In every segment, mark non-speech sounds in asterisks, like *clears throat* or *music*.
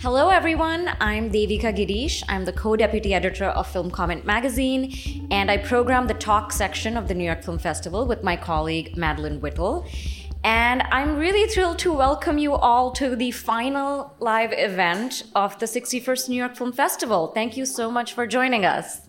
Hello, everyone. I'm Devika Girish. I'm the co deputy editor of Film Comment magazine, and I program the talk section of the New York Film Festival with my colleague Madeline Whittle. And I'm really thrilled to welcome you all to the final live event of the 61st New York Film Festival. Thank you so much for joining us.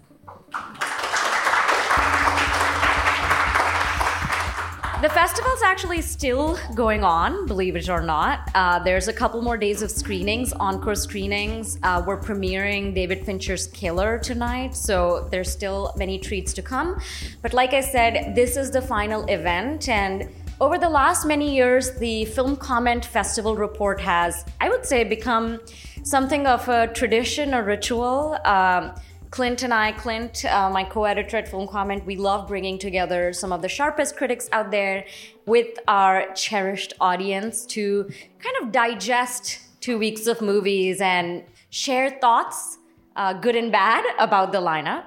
The festival's actually still going on, believe it or not. Uh, there's a couple more days of screenings, encore screenings. Uh, we're premiering David Fincher's Killer tonight, so there's still many treats to come. But like I said, this is the final event, and over the last many years, the Film Comment Festival report has, I would say, become something of a tradition, a ritual. Um, Clint and I, Clint, uh, my co editor at Film Comment, we love bringing together some of the sharpest critics out there with our cherished audience to kind of digest two weeks of movies and share thoughts, uh, good and bad, about the lineup.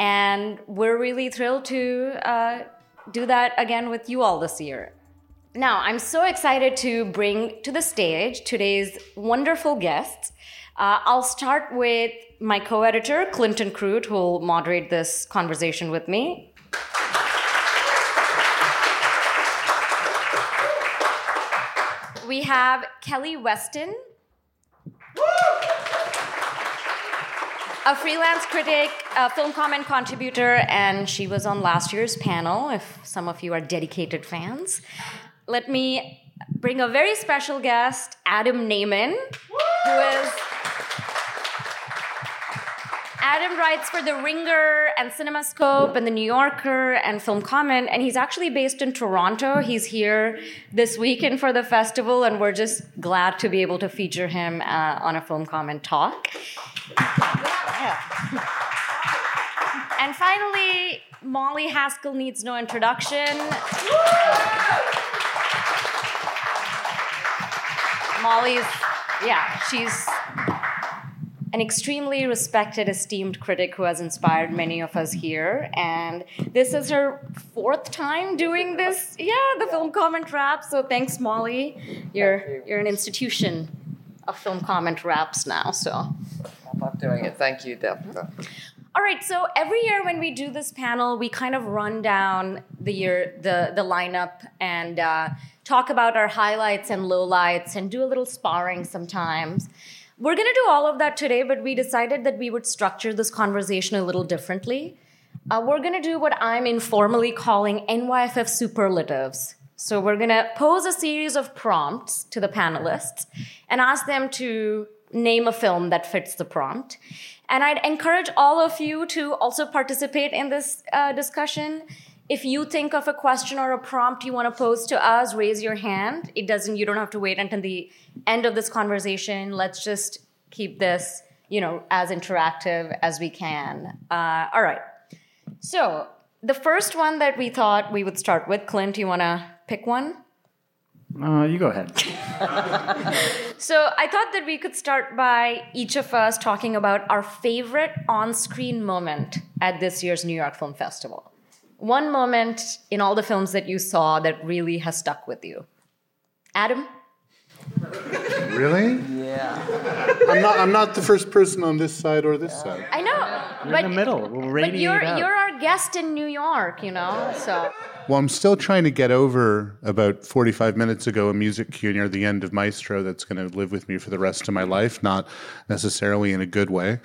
And we're really thrilled to uh, do that again with you all this year. Now, I'm so excited to bring to the stage today's wonderful guests. Uh, I'll start with my co editor, Clinton Krute, who will moderate this conversation with me. We have Kelli Weston, a freelance critic, a film comment contributor, and she was on last year's panel, if some of you are dedicated fans. Let me bring a very special guest, Adam Nayman, who is. Adam writes for The Ringer and CinemaScope and The New Yorker and Film Comment, and he's actually based in Toronto. He's here this weekend for the festival, and we're just glad to be able to feature him uh, on a Film Comment talk. And finally, Molly Haskell needs no introduction. Molly's, yeah, she's an extremely respected, esteemed critic who has inspired many of us here. And this is her fourth time doing this. Yeah, the film comment rap. So thanks, Molly. You're you're an institution of film comment raps now. So I'm doing it. Thank you, Deb. all right, so every year when we do this panel, we kind of run down the year, the the lineup, and uh, talk about our highlights and lowlights, and do a little sparring sometimes. We're going to do all of that today, but we decided that we would structure this conversation a little differently. Uh, we're going to do what I'm informally calling NYFF superlatives. So we're going to pose a series of prompts to the panelists and ask them to name a film that fits the prompt. And I'd encourage all of you to also participate in this uh, discussion. If you think of a question or a prompt you want to pose to us, raise your hand. It doesn't, you don't have to wait until the end of this conversation. Let's just keep this, you know, as interactive as we can. Uh, all right. So the first one that we thought we would start with, Clint, you want to pick one? Uh, you go ahead. *laughs* So I thought that we could start by each of us talking about our favorite on-screen moment at this year's New York Film Festival. One moment in all the films that you saw that really has stuck with you. Adam? Really? Yeah. I'm not. I'm not the first person on this side or this side. I know. You're but, in the middle. We'll But you're out. you're our guest in New York, you know. So Well, I'm still trying to get over about 45 minutes ago a music cue near the end of Maestro that's going to live with me for the rest of my life. Not necessarily in a good way,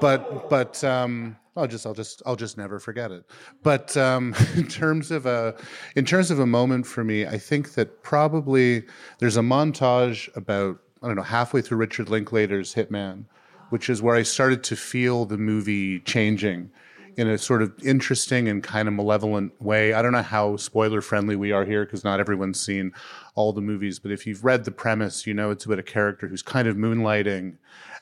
but but um, I'll just I'll just I'll just never forget it. But um, *laughs* in terms of a in terms of a moment for me, I think that probably there's a montage about I don't know halfway through Richard Linklater's Hitman, which is where I started to feel the movie changing in a sort of interesting and kind of malevolent way. I don't know how spoiler friendly we are here because not everyone's seen all the movies, but if you've read the premise, you know it's about a character who's kind of moonlighting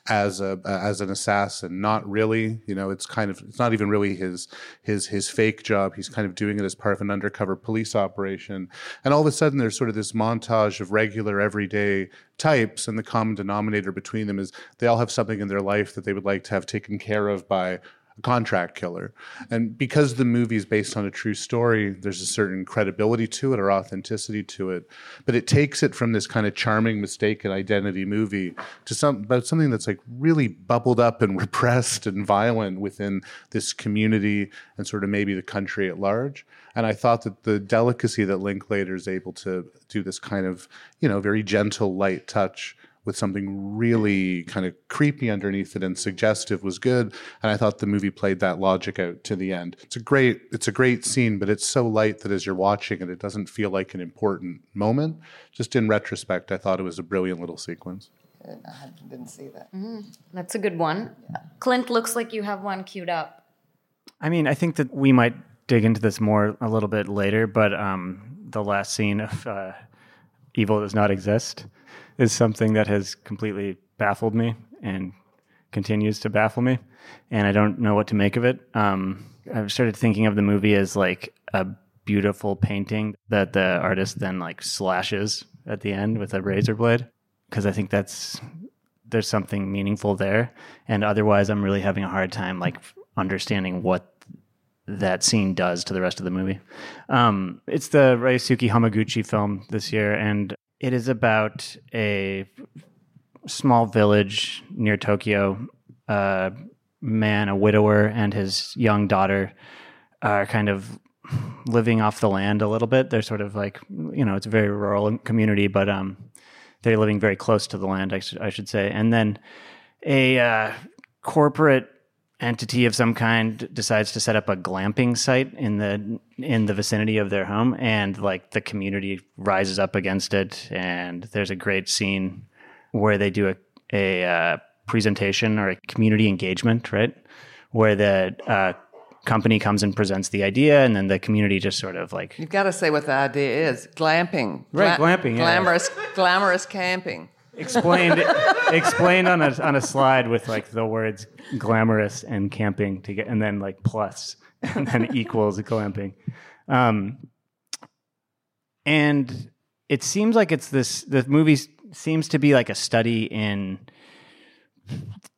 as a as an assassin. Not really you know it's kind of it's not even really his his his fake job. He's kind of doing it as part of an undercover police operation. And all of a sudden there's sort of this montage of regular everyday types and the common denominator between them is they all have something in their life that they would like to have taken care of by contract killer. And because the movie is based on a true story, there's a certain credibility to it or authenticity to it. But it takes it from this kind of charming mistaken identity movie to some about something that's like really bubbled up and *laughs* repressed and violent within this community and sort of maybe the country at large. And I thought that the delicacy that Linklater is able to do this kind of, you know, very gentle, light touch with something really kind of creepy underneath it and suggestive was good and i thought the movie played that logic out to the end it's a great it's a great scene but it's so light that as you're watching it it doesn't feel like an important moment just in retrospect i thought it was a brilliant little sequence I didn't see that. That's a good one. Clint, looks like you have one queued up. I mean, I think that we might dig into this more a little bit later, but um, the last scene of uh, Evil Does Not Exist is something that has completely baffled me and continues to baffle me. And I don't know what to make of it. Um, I've started thinking of the movie as like a beautiful painting that the artist then like slashes at the end with a razor blade. Because I think that's there's something meaningful there. And otherwise, I'm really having a hard time like understanding what that scene does to the rest of the movie. Um, it's the Ryosuke Hamaguchi film this year, and it is about a small village near Tokyo. A man, a widower, and his young daughter are kind of living off the land a little bit. They're sort of like, you know, it's a very rural community, but um, they're living very close to the land, I, sh- I should say. And then a uh, corporate entity of some kind decides to set up a glamping site in the in the vicinity of their home and like the community rises up against it and there's a great scene where they do a, a uh, presentation or a community engagement right where the uh, company comes and presents the idea and then the community just sort of like You've got to say what the idea is. Glamping. Right, glamping, yeah. Glamorous, glamorous camping. Explained explained on a on a slide with like the words glamorous and camping to get and then like plus and then *laughs* equals glamping. Um and it seems like it's this the movie seems to be like a study in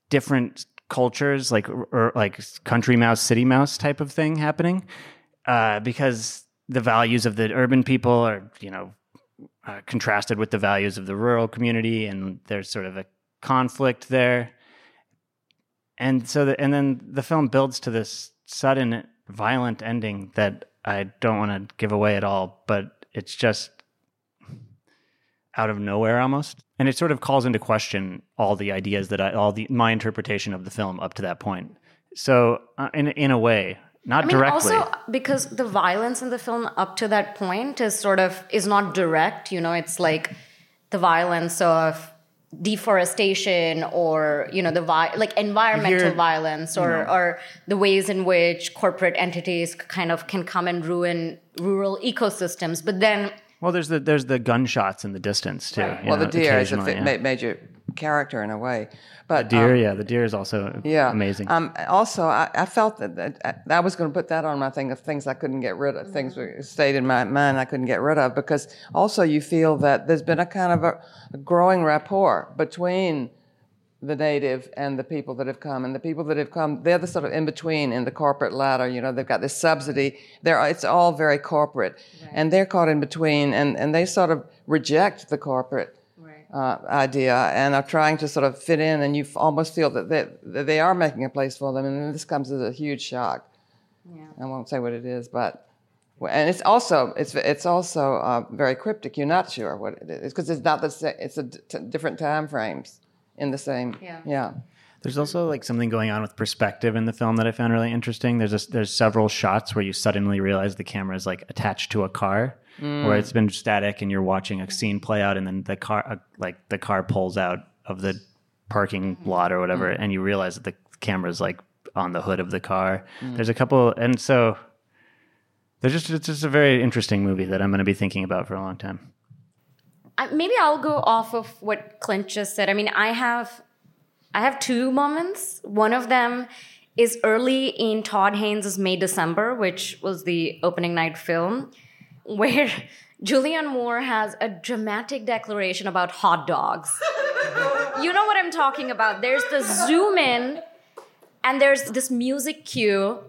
different cultures like or like country mouse city mouse type of thing happening uh because the values of the urban people are you know uh, contrasted with the values of the rural community, and there's sort of a conflict there. And so, the, and then the film builds to this sudden violent ending that I don't want to give away at all, but it's just out of nowhere almost, and it sort of calls into question all the ideas that I, all the my interpretation of the film up to that point. So, uh, in in a way, not I mean, directly. also because the violence in the film up to that point is sort of is not direct. You know, it's like the violence of deforestation or you know the vi- like environmental Here- violence or or the ways in which corporate entities kind of can come and ruin rural ecosystems but then well, there's the there's the gunshots in the distance too. you Well, the know, deer is a fi- yeah. major character in a way. But deer, um, yeah, the deer is also yeah, amazing. Um, also, I, I felt that, that I was going to put that on my thing of things I couldn't get rid of, things that stayed in my mind I couldn't get rid of, because also you feel that there's been a kind of a, a growing rapport between the native and the people that have come, and the people that have come, they're the sort of in between in the corporate ladder. You know, they've got this subsidy. They're it's all very corporate, and they're caught in between, and and they sort of reject the corporate uh, idea and are trying to sort of fit in, and you almost feel that they, that they are making a place for them, and this comes as a huge shock. I won't say what it is, but and it's also it's it's also uh, very cryptic. You're not sure what it is because it's not the same. It's a d- t- different time frames in the same. Yeah. Yeah. There's also like something going on with perspective in the film that I found really interesting. There's a, there's several shots where you suddenly realize the camera is like attached to a car, Mm. where it's been static and you're watching a scene play out, and then the car uh, like the car pulls out of the parking mm. lot or whatever, mm. and you realize that the camera's like on the hood of the car. There's a couple, and so there's just it's just a very interesting movie that I'm going to be thinking about for a long time. I, maybe I'll go off of what Clint just said. I mean, I have I have two moments. One of them is early in Todd Haynes' May December, which was the opening night film, where *laughs* Julianne Moore has a dramatic declaration about hot dogs. you know what I'm talking about. There's the zoom in, and there's this music cue,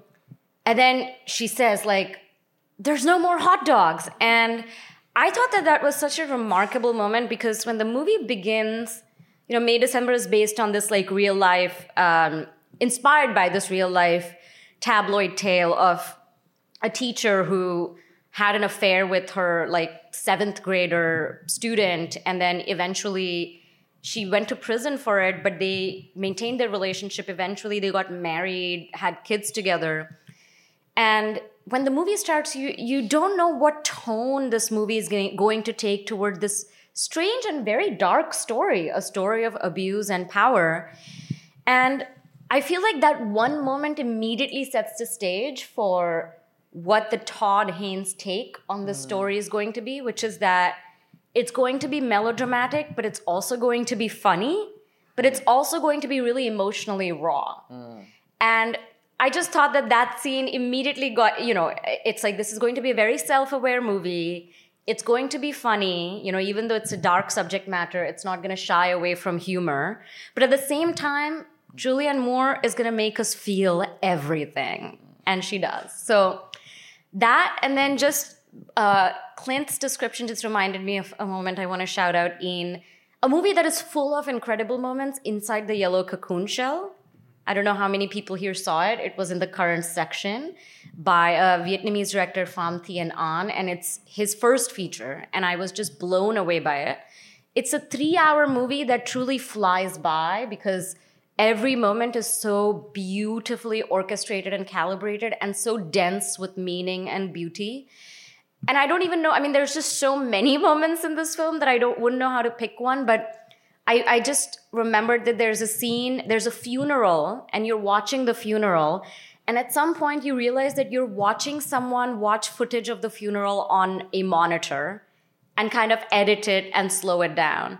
and then she says, like, there's no more hot dogs. And I thought that that was such a remarkable moment because when the movie begins, you know, May December is based on this like real life, um, inspired by this real life tabloid tale of a teacher who had an affair with her like seventh grader student and then eventually she went to prison for it but they maintained their relationship. Eventually they got married had kids together. And when the movie starts you you don't know what tone this movie is going to take toward this strange and very dark story a story of abuse and power. And i feel like that one moment immediately sets the stage for what the todd haynes take on the hmm. story is going to be which is that it's going to be melodramatic but it's also going to be funny but it's also going to be really emotionally raw hmm. and I just thought that that scene immediately got, you know, it's like this is going to be a very self aware movie. It's going to be funny, you know, even though it's a dark subject matter, it's not going to shy away from humor. But at the same time, Julianne Moore is going to make us feel everything. And she does. So that, and then just uh, Clint's description just reminded me of a moment I want to shout out in a movie that is full of incredible moments inside the yellow cocoon shell. I don't know how many people here saw it. It was in the current section by a Vietnamese director, Pham Thien An, and it's his first feature, and I was just blown away by it. It's a three hour movie that truly flies by because every moment is so beautifully orchestrated and calibrated and so dense with meaning and beauty. And I don't even know, I mean, there's just so many *laughs* moments in this film that I don't wouldn't know how to pick one, but I, I just remembered that there's a scene, there's a funeral, and you're watching the funeral. And at some point, you realize that you're watching someone watch footage of the funeral on a monitor and kind of edit it and slow it down.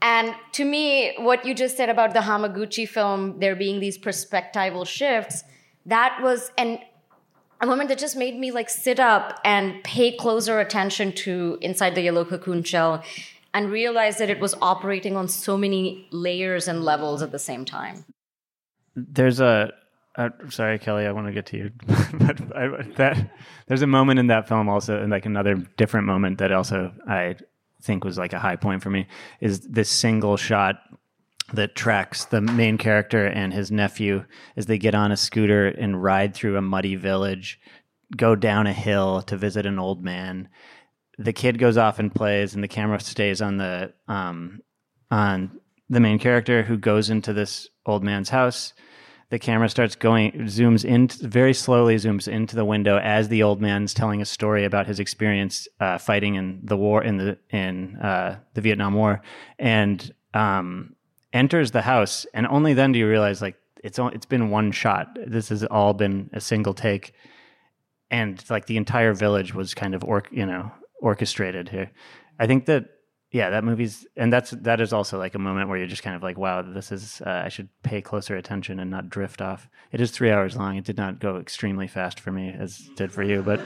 And to me, what you just said about the Hamaguchi film, there being these perspectival shifts, that was an a moment that just made me like sit up and pay closer attention to inside the yellow cocoon shell and realize that it was operating on so many layers and levels at the same time. There's a, sorry, Kelli, I want to get to you, *laughs* but I, that there's a moment in that film also, and like another different moment that also I think was like a high point for me is this single shot that tracks the main character and his nephew as they get on a scooter and ride through a muddy village, go down a hill to visit an old man. The kid goes off and plays, and the camera stays on the um, on the main character who goes into this old man's house. The camera starts going, zooms in very slowly, zooms into the window as the old man's telling a story about his experience uh, fighting in the war in the in uh, the Vietnam War, and um, enters the house, and only then do you realize like it's it's been one shot. This has all been a single take, and like the entire village was kind of or you know orchestrated here. I think that yeah, that movie's and that's that is also like a moment where you're just kind of like, wow, this is uh, I should pay closer attention and not drift off. It is three hours long. It did not go extremely fast for me as it did for you, but.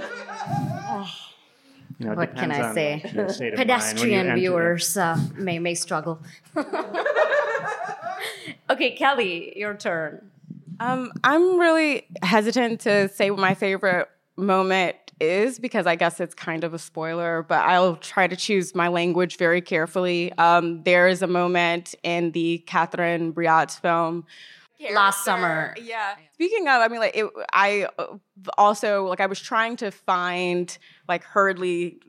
You know, What can I say? your state of mind when you Pedestrian viewers uh, may may struggle. *laughs* okay, Kelli, your turn. Um, I'm really hesitant to say what my favorite moment is because I guess it's kind of a spoiler, but I'll try to choose my language very carefully. Um, there is a moment in the Catherine Breillat film Last summer. yeah. Speaking of, I mean, like, it, I uh, also like I was trying to find like hurriedly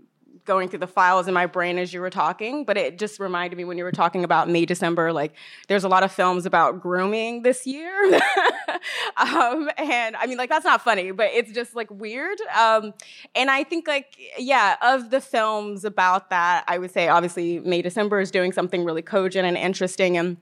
going through the files in my brain as you were talking, but it just reminded me when you were talking about May December. Like, there's a lot of films about grooming this year, *laughs* um, and I mean, like that's not funny, but it's just like weird. Um, and I think like yeah, of the films about that, I would say obviously May December is doing something really cogent and interesting and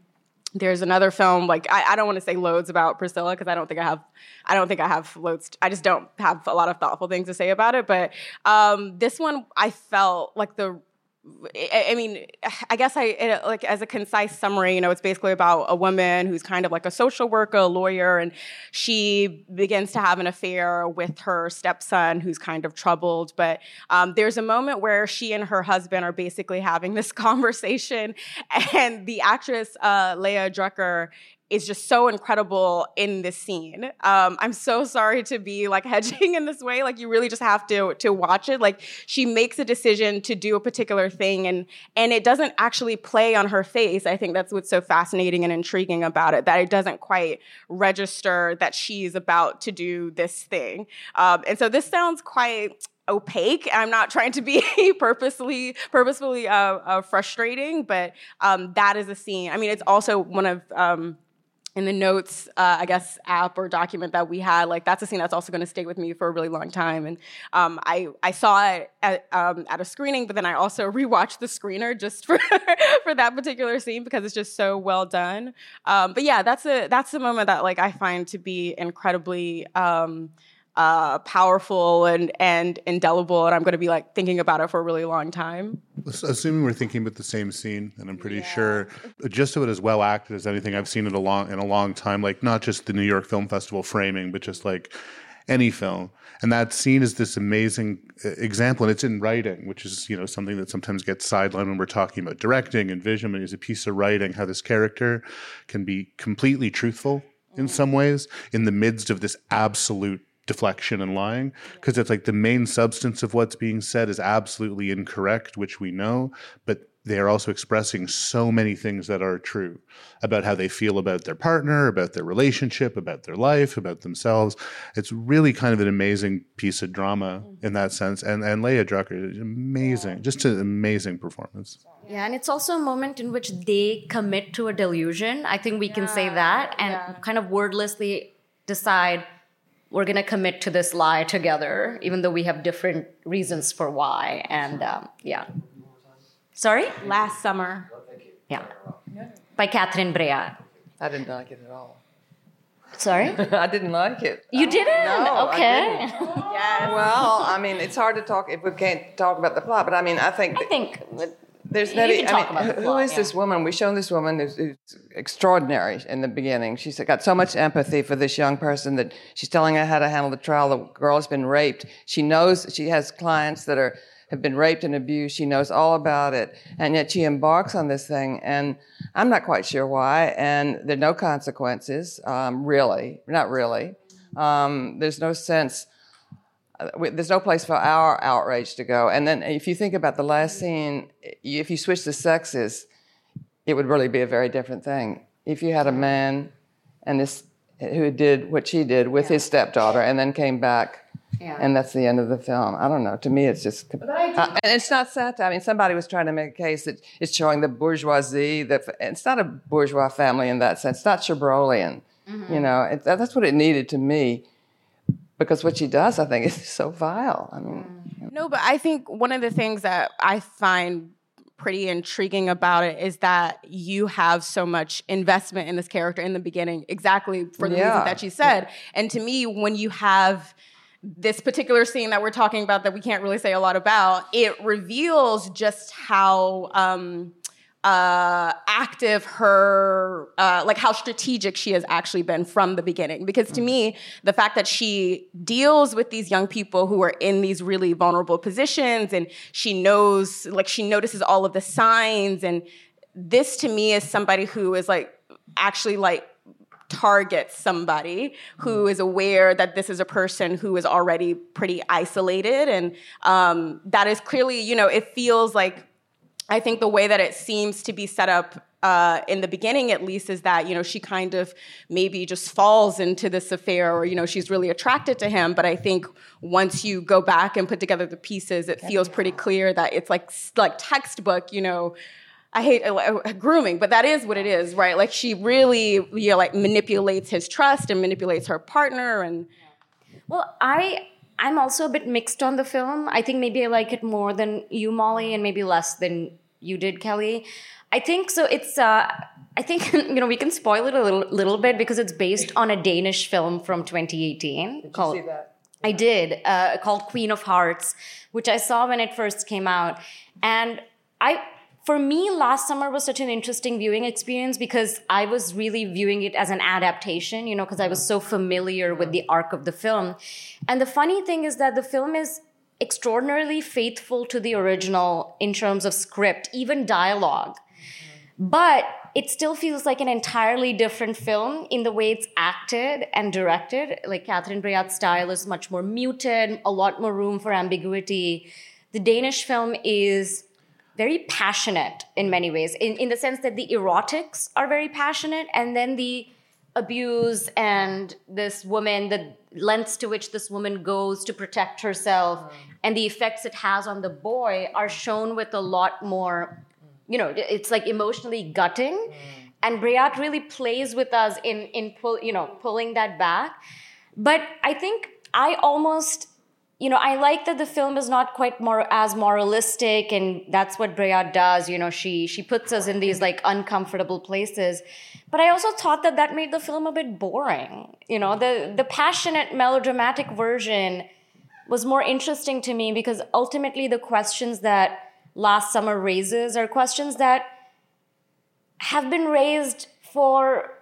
there's another film like I, I don't want to say loads about Priscilla because I don't think I have I don't think I have loads I just don't have a lot of thoughtful things to say about it but um, this one I felt like the I mean, I guess I like as a concise summary, you know, it's basically about a woman who's kind of like a social worker, a lawyer, and she begins to have an affair with her stepson, who's kind of troubled. But um, there's a moment where she and her husband are basically having this *laughs* conversation, and the actress uh, Léa Drucker is just so incredible in this scene. Um, I'm so sorry to be like *laughs* hedging in this way. Like you really just have to to watch it. Like she makes a decision to do a particular thing, and and it doesn't actually play on her face. I think that's what's so fascinating and intriguing about it. That it doesn't quite register that she's about to do this thing. Um, and so this sounds quite opaque. I'm not trying to be *laughs* purposely purposefully uh, uh, frustrating, but um, that is a scene. I mean, it's also one of um, in the notes, uh, I guess, app or document that we had, like that's a scene that's also going to stay with me for a really long time. And um, I I saw it at, um, at a screening, but then I also *laughs* rewatched the screener just for *laughs* for that particular scene because it's just so well done. Um, but yeah, that's a that's a moment that like I find to be incredibly. Uh, powerful and and indelible, and I'm going to be like thinking about it for a really long time. Assuming we're thinking about the same scene, and I'm pretty yeah. sure just of it as well acted as anything I've seen in a long in a long time. Like not just the New York Film Festival framing, but just like any film. And that scene is this amazing uh, example, and it's in writing, which is you know something that sometimes gets sidelined when we're talking about directing and vision. And is a piece of writing how this character can be completely truthful in some ways in the midst of this absolute deflection and lying because it's like the main substance of what's being said is absolutely incorrect, which we know, but they are also expressing so many things that are true about how they feel about their partner, about their relationship, about their life, about themselves. It's really kind of an amazing piece of drama mm-hmm. in that sense. And and Léa Drucker is amazing, just an amazing performance. Yeah, and it's also a moment in which they commit to a delusion. I think we can say that and yeah. kind of wordlessly decide we're going to commit to this lie together, even though we have different reasons for why. And um, yeah. Sorry? Last summer. Yeah. By Catherine Breillat. I didn't like it at all. Sorry? *laughs* I didn't like it. You didn't? No, okay. yes. Well, I mean, it's hard to talk if we can't talk about the plot, but I mean, I think. I think there's that. I mean, who is yeah. this woman? We've shown this woman who's, who's, extraordinary in the beginning. She's got so much empathy for this young person that she's telling her how to handle the trial. The girl has been raped. She knows she has clients that are have been raped and abused. She knows all about it, and yet she embarks on this thing. And I'm not quite sure why. And there are no consequences, um, really, not really. Um, there's no sense there's no place for our outrage to go. And then if you think about the last scene, if you switch the sexes, it would really be a very different thing. If you had a man and this who did what she did with yeah. his stepdaughter and then came back yeah. and that's the end of the film. I don't know. To me, it's just. Uh, and it's not satire. I mean, somebody was trying to make a case that it's showing the bourgeoisie. That it's not a bourgeois family in that sense. It's not Chabrolian. Mm-hmm. You know, it, that's what it needed to me because what she does, I think, *laughs* is so vile. I mean, no, but I think one of the things that I find pretty intriguing about it is that you have so much investment in this character in the beginning, exactly for the yeah. reason that she said. And to me, when you have this particular scene that we're talking about that we can't really say a lot about, it reveals just how. Um, uh, active her, uh, like how strategic she has actually been from the beginning. Because to me, the fact that she deals with these young people who are in these really vulnerable positions and she knows, like, she notices all of the signs. And this to me is somebody who is like actually like targets somebody who is aware that this is a person who is already pretty isolated and um, that is clearly you know it feels like I think the way that it seems to be set up uh, in the beginning, at least, is that you know she kind of maybe just falls into this affair, or you know she's really attracted to him. But I think once you go back and put together the pieces, it feels pretty clear that it's like like textbook, you know. I hate uh, grooming, but that is what it is, right? Like she really, you know, like manipulates his trust and manipulates her partner, and well, I I'm also a bit mixed on the film. I think maybe I like it more than you, Molly, and maybe less than you did, Kelli. I think so. It's uh, I think *laughs* you know we can spoil it a little little bit because it's based on a Danish film from 2018 Did called you see that? I did uh, called Queen of Hearts, which I saw when it first came out, and I for me last summer was such an interesting viewing experience because I was really viewing it as an adaptation, you know, because I was so familiar with the arc of the film, and the funny thing is that the film is extraordinarily faithful to the original in terms of script, even dialogue. But it still feels like an entirely different film in the way it's acted and directed. Like Catherine Breillat's style is much more muted, a lot more room for ambiguity. The Danish film is very passionate in many ways, in, in the sense that the erotics are very passionate, and then the abuse and this woman, the lengths to which this woman goes to protect herself, and the effects it has on the boy are shown with a lot more you know it's like emotionally gutting. Mm. and Breillat really plays with us in in pull, you know pulling that back. But i think i almost you know i like that the film is not quite more as moralistic and that's what Breillat does. You know she she puts us in these like uncomfortable places but i also thought that that made the film a bit boring you know? The the passionate melodramatic version was more interesting to me because ultimately the questions that last summer raises are questions that have been raised for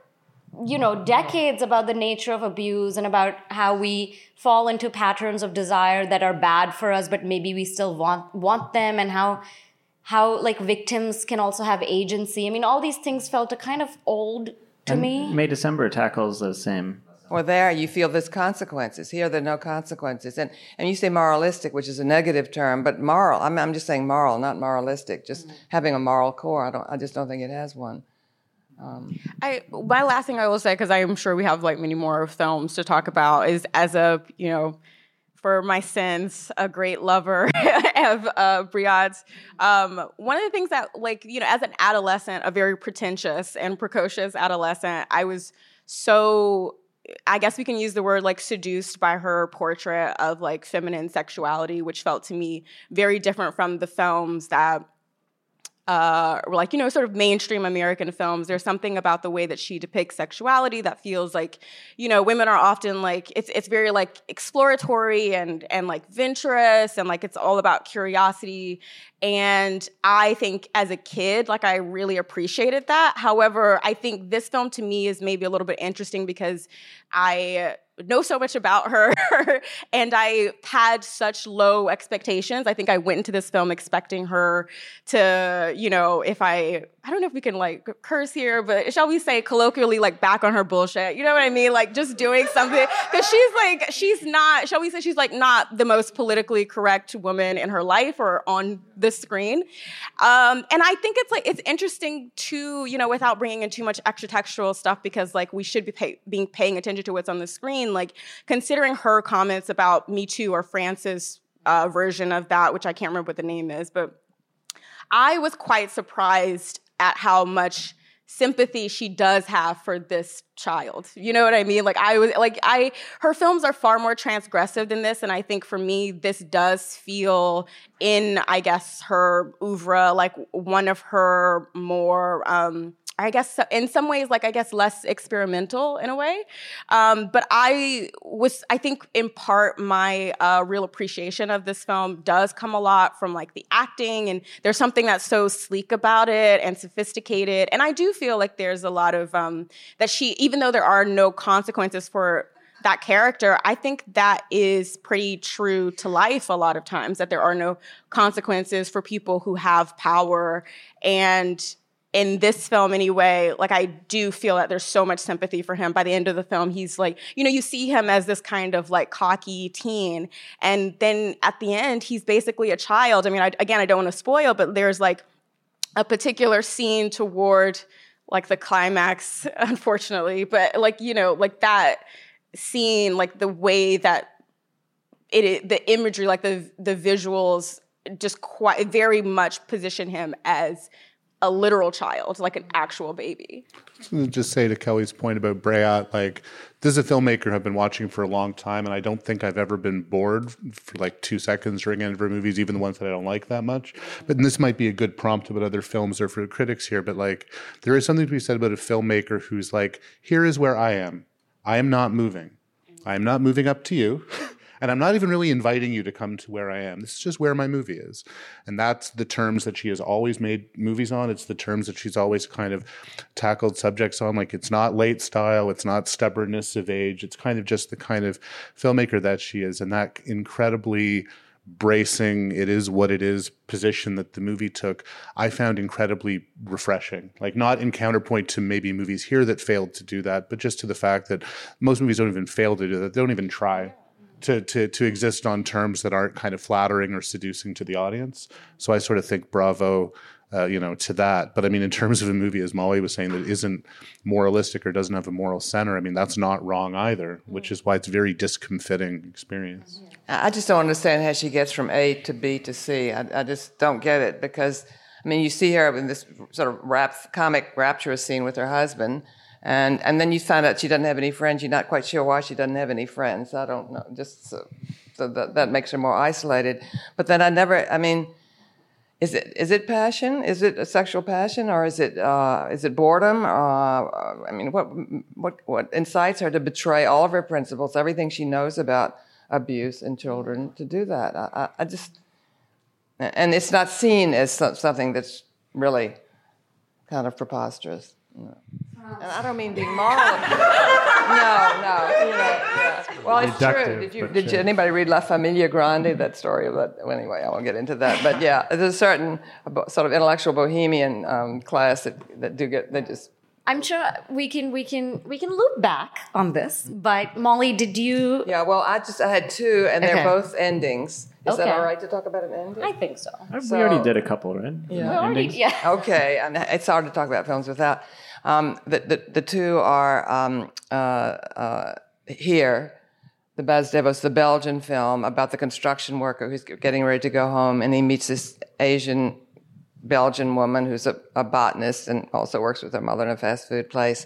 you know decades about the nature of abuse and about how we fall into patterns of desire that are bad for us but maybe we still want want them and how how like victims can also have agency i mean all these things felt a kind of old to and me may december tackles those same or there you feel there's consequences. Here there are no consequences. And, and you say moralistic, which is a negative term, but moral, I'm, I'm just saying moral, not moralistic. Just mm-hmm. having a moral core, I, don't, I just don't think it has one. Um, I my last thing I will say because I am sure we have like many more films to talk about is as a you know for my sins a great lover *laughs* of uh. Um, one of the things that like you know as an adolescent, a very pretentious and precocious adolescent, I was so I guess we can use the word like seduced by her portrait of like feminine sexuality, which felt to me very different from the films that uh, like you know sort of mainstream american films there's something about the way that she depicts sexuality that feels like you know women are often like it's it's very like exploratory and and like venturous and like it's all about curiosity. And i think as a kid like i really appreciated that. However i think this film to me is maybe a little bit interesting because i know so much about her *laughs* and I had such low expectations. I think I went into this film expecting her to, you know, if I I don't know if we can like curse here, but shall we say colloquially like back on her bullshit. You know what I mean? Like just doing something cuz she's like she's not shall we say she's like not the most politically correct woman in her life or on the screen. Um, and I think it's like it's interesting to, you know, without bringing in too much extra textual stuff because like we should be pay- being paying attention to what's on the screen like considering her comments about Me Too or France's uh, version of that, which I can't remember what the name is, but I was quite surprised at how much sympathy she does have for this child. You know what I mean? Like I was like I her films are far more transgressive than this and I think for me this does feel in I guess her oeuvre like one of her more um I guess in some ways, like I guess less experimental in a way. Um, but I was, I think, in part, my uh, real appreciation of this film does come a lot from like the acting, and there's something that's so sleek about it and sophisticated. And I do feel like there's a lot of um, that she, even though there are no consequences for that character, I think that is pretty true to life a lot of times, that there are no consequences for people who have power. And in this film anyway, like I do feel that there's so much sympathy for him. By the end of the film, he's like, you know, you see him as this kind of like cocky teen. And then at the end, he's basically a child. I mean, I, again, I don't want to spoil, but there's like a particular scene toward like the climax, *laughs* unfortunately. But like, you know, like that scene, like the way that it, the imagery, like the, the visuals just quite very much position him as a literal child, like an actual baby. just say to Kelli's point about Breillat, like this is a filmmaker I've been watching for a long time, and I don't think I've ever been bored for like two seconds during any of her movies, even the ones that I don't like that much. But this might be a good prompt about other films or for critics here. But like, there is something to be said about a filmmaker who's like, here is where I am. I am not moving. I am not moving up to you. And I'm not even really inviting you to come to where I am. This is just where my movie is. And that's the terms that she has always made movies on. It's the terms that she's always kind of tackled subjects on. Like it's not late style, it's not stubbornness of age. It's kind of just the kind of filmmaker that she is. And that incredibly bracing it is what it is position that the movie took i found incredibly refreshing like not in counterpoint to maybe movies here that failed to do that but just to the fact that most movies don't even fail to do that they don't even try to, to, to exist on terms that aren't kind of flattering or seducing to the audience. So I sort of think bravo, uh, you know, to that. But I mean, in terms of a movie, as Molly was saying, that isn't moralistic or doesn't have a moral center, I mean, that's not wrong either, which is why it's a very discomfiting experience. I just don't understand how she gets from A to B to C. I, I just don't get it because, I mean, you see her in this sort of rap, comic rapturous scene with her husband and and then you find out she doesn't have any friends. You're not quite sure why she doesn't have any friends. I don't know. Just so, so that that makes her more isolated. But then I never. I mean, is it is it passion? Is it a sexual passion, or is it uh, is it boredom? Uh, I mean, what what what incites her to betray all of her principles, everything she knows about abuse in children, to do that? I, I, just and it's not seen as something that's really kind of preposterous. No. And I don't mean being moral. *laughs* no, no. You know, yeah. Well, it's true. Did you? Did you, anybody read La Familia Grande? That story of that. Well, anyway, I won't get into that. But yeah, there's a certain sort of intellectual bohemian um, class that, that do get. They just I'm sure we can we can we can loop back on this. But Molly, did you? Yeah. Well, I just I had two, and they're okay. both endings. Is okay. that all right to talk about an ending? I think so. so we already did a couple, right? Yeah. Already, yeah. Okay, and it's hard to talk about films without. Um, the, the, the, two are um, uh, uh, here. The Bas Devos, the Belgian film about the construction worker who's getting ready to go home, and he meets this Asian Belgian woman who's a, a botanist and also works with her mother in a fast food place.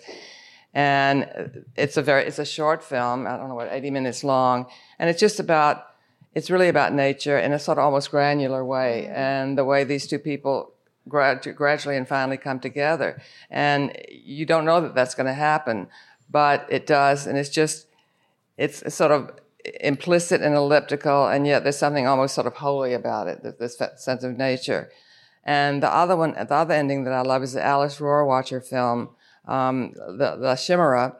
And it's a very, it's a short film. I don't know what, 80 minutes long. And it's just about, it's really about nature in a sort of almost granular way. And the way these two people grad- gradually and finally come together. And you don't know that that's going to happen, but it does. And it's just, it's sort of implicit and elliptical, and yet there's something almost sort of holy about it, this sense of nature. And the other one, the other ending that I love is the Alice Rohrwacher film, um, the, the Chimera,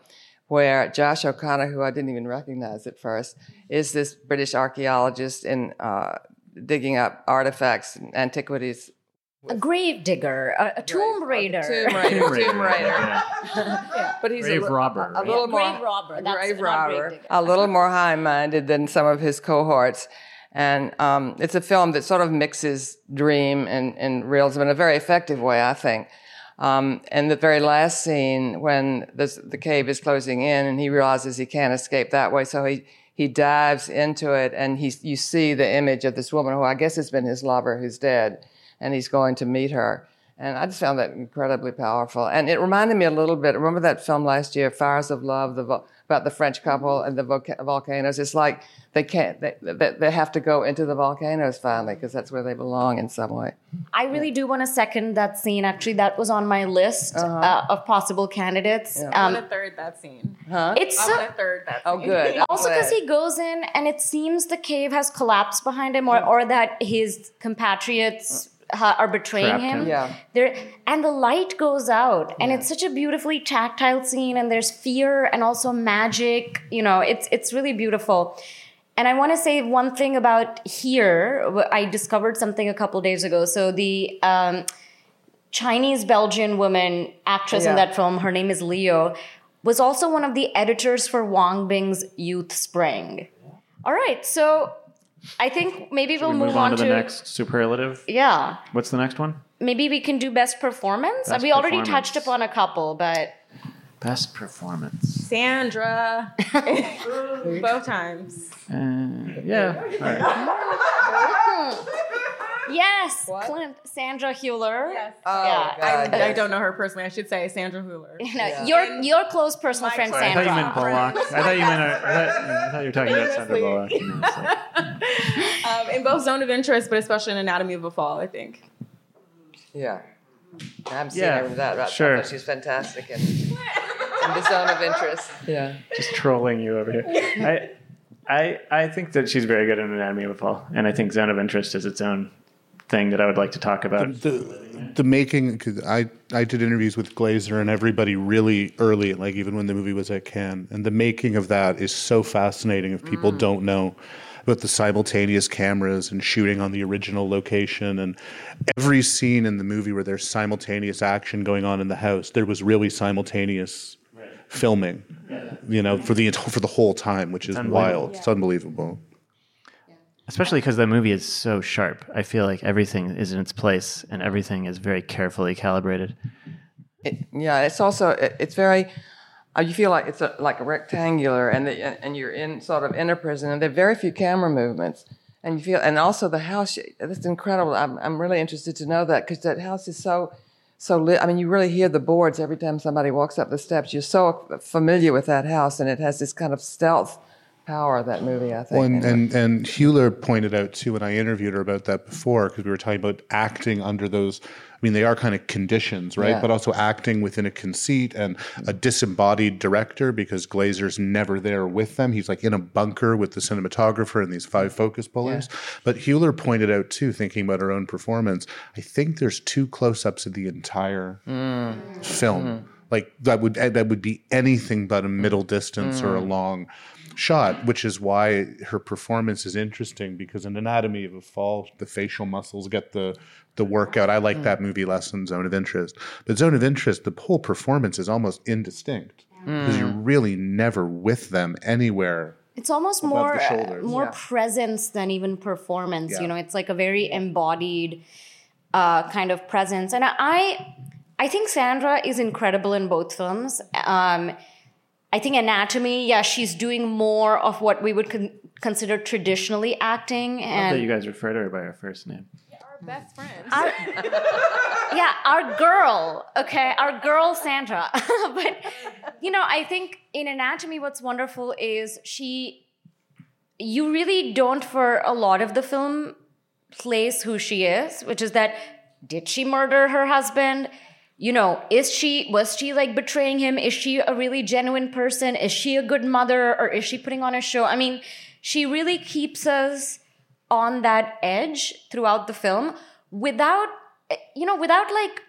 where Josh O'Connor, who I didn't even recognize at first, is this British archaeologist in uh, digging up artifacts, and antiquities a grave digger, a, a tomb *laughs* raider. Tomb raider. tomb raider. yeah. *laughs* But he's grave a, robber. A, a little more grave robber. That's grave robber. A little more high-minded than some of his cohorts. And um, it's a film that sort of mixes dream and, and realism in a very effective way, I think. Um, and the very last scene, when this, the cave is closing in, and he realizes he can't escape that way, so he he dives into it, and he you see the image of this woman who I guess has been his lover, who's dead and he's going to meet her. And I just found that incredibly powerful. And it reminded me a little bit. Remember that film last year, Fires of Love, the, about the French couple and the volcanoes? It's like they can't. They, they have to go into the volcanoes finally because that's where they belong in some way. I really do want to second that scene. Actually, that was on my list uh-huh. uh, of possible candidates. Yeah. Um, I want a third that scene. Huh? It's I want a third that. Scene. Oh, good. *laughs* also, because he goes in and it seems the cave has collapsed behind him, or or that his compatriots are betraying him. him. Yeah. There and the light goes out, and yeah. it's such a beautifully tactile scene, and there's fear and also magic. You know, it's it's really beautiful. And I want to say one thing about here. I discovered something a couple days ago. So the um, Chinese Belgian woman actress yeah. in that film, her name is Leo, was also one of the editors for Wang Bing's Youth Spring. All right, so I think maybe we'll we move, move on, on, to the next superlative. Yeah. What's the next one? Maybe we can do best performance. Best we already touched upon a couple, but best performance. Sandra, *laughs* both times. Uh, yeah. All right. *laughs* yeah. Yes, Clint, Sandra Hüller. Yes. Oh, Yeah. God, I, I don't know her personally. I should say Sandra Hüller. *laughs* No, your your close personal My friend close- I thought Sandra. you meant Bullock. I thought you meant. I thought, I thought you were talking about Sandra Bullock. you know, so. *laughs* Um, in both Zone of Interest, but especially in Anatomy of a Fall, I think. Yeah. I haven't seen Yeah, her in that. but I sure. thought She's fantastic in, in the zone of interest. Yeah. just trolling you over here. I, I, I think that she's very good in Anatomy of a Fall, and I think Zone of Interest is its own thing that I would like to talk about. the the making because I I did interviews with Glazer and everybody really early, like even when the movie was at Cannes, and the making of that is so fascinating. If people mm. don't know about the simultaneous cameras and shooting on the original location, and every scene in the movie where there's simultaneous action going on in the house, there was really simultaneous filming, you know, for the for the whole time, which is wild. It's unbelievable. Especially because the movie is so sharp. I feel like everything is in its place and everything is very carefully calibrated. It, yeah, it's also it, it's very. Uh, you feel like it's a, like a rectangular, and the, and you're in sort of in a prison, and there are very few camera movements, and you feel, and also the house. That's incredible. I'm I'm really interested to know that because that house is so so lit. I mean, you really hear the boards every time somebody walks up the steps. You're so familiar with that house, and it has this kind of stealth power. Of that movie, I think. Well, and, and and Hüller pointed out too when I interviewed her about that before because we were talking about acting under those. I mean, they are kind of conditions, right? Yeah. But also acting within a conceit and a disembodied director because Glazer's never there with them. He's like in a bunker with the cinematographer and these five focus pullers. But Hüller pointed out too, thinking about her own performance. I think there's two close-ups of the entire mm. film. Mm-hmm. Like that would that would be anything but a middle distance or a mm. long shot, which is why her performance is interesting because in Anatomy of a Fall, the facial muscles get the the workout. I like that movie less than Zone of Interest, but Zone of Interest, the whole performance is almost indistinct because you're really never with them anywhere. It's almost the more uh, more Yeah. presence than even performance. Yeah. You know, it's like a very embodied uh, kind of presence, and I I think Sandra is incredible in both films. Um, I think Anatomy, yeah, she's doing more of what we would con- consider traditionally acting, that and you guys refer to her by her first name. Our best friends. yeah, our girl, okay, our girl Sandra. *laughs* but you know, I think in Anatomy, what's wonderful is she, you really don't for a lot of the film place who she is, which is that did she murder her husband? You know, is she was she like betraying him? Is she a really genuine person? Is she a good mother or is she putting on a show? I mean, she really keeps us on that edge throughout the film without eh, you know without like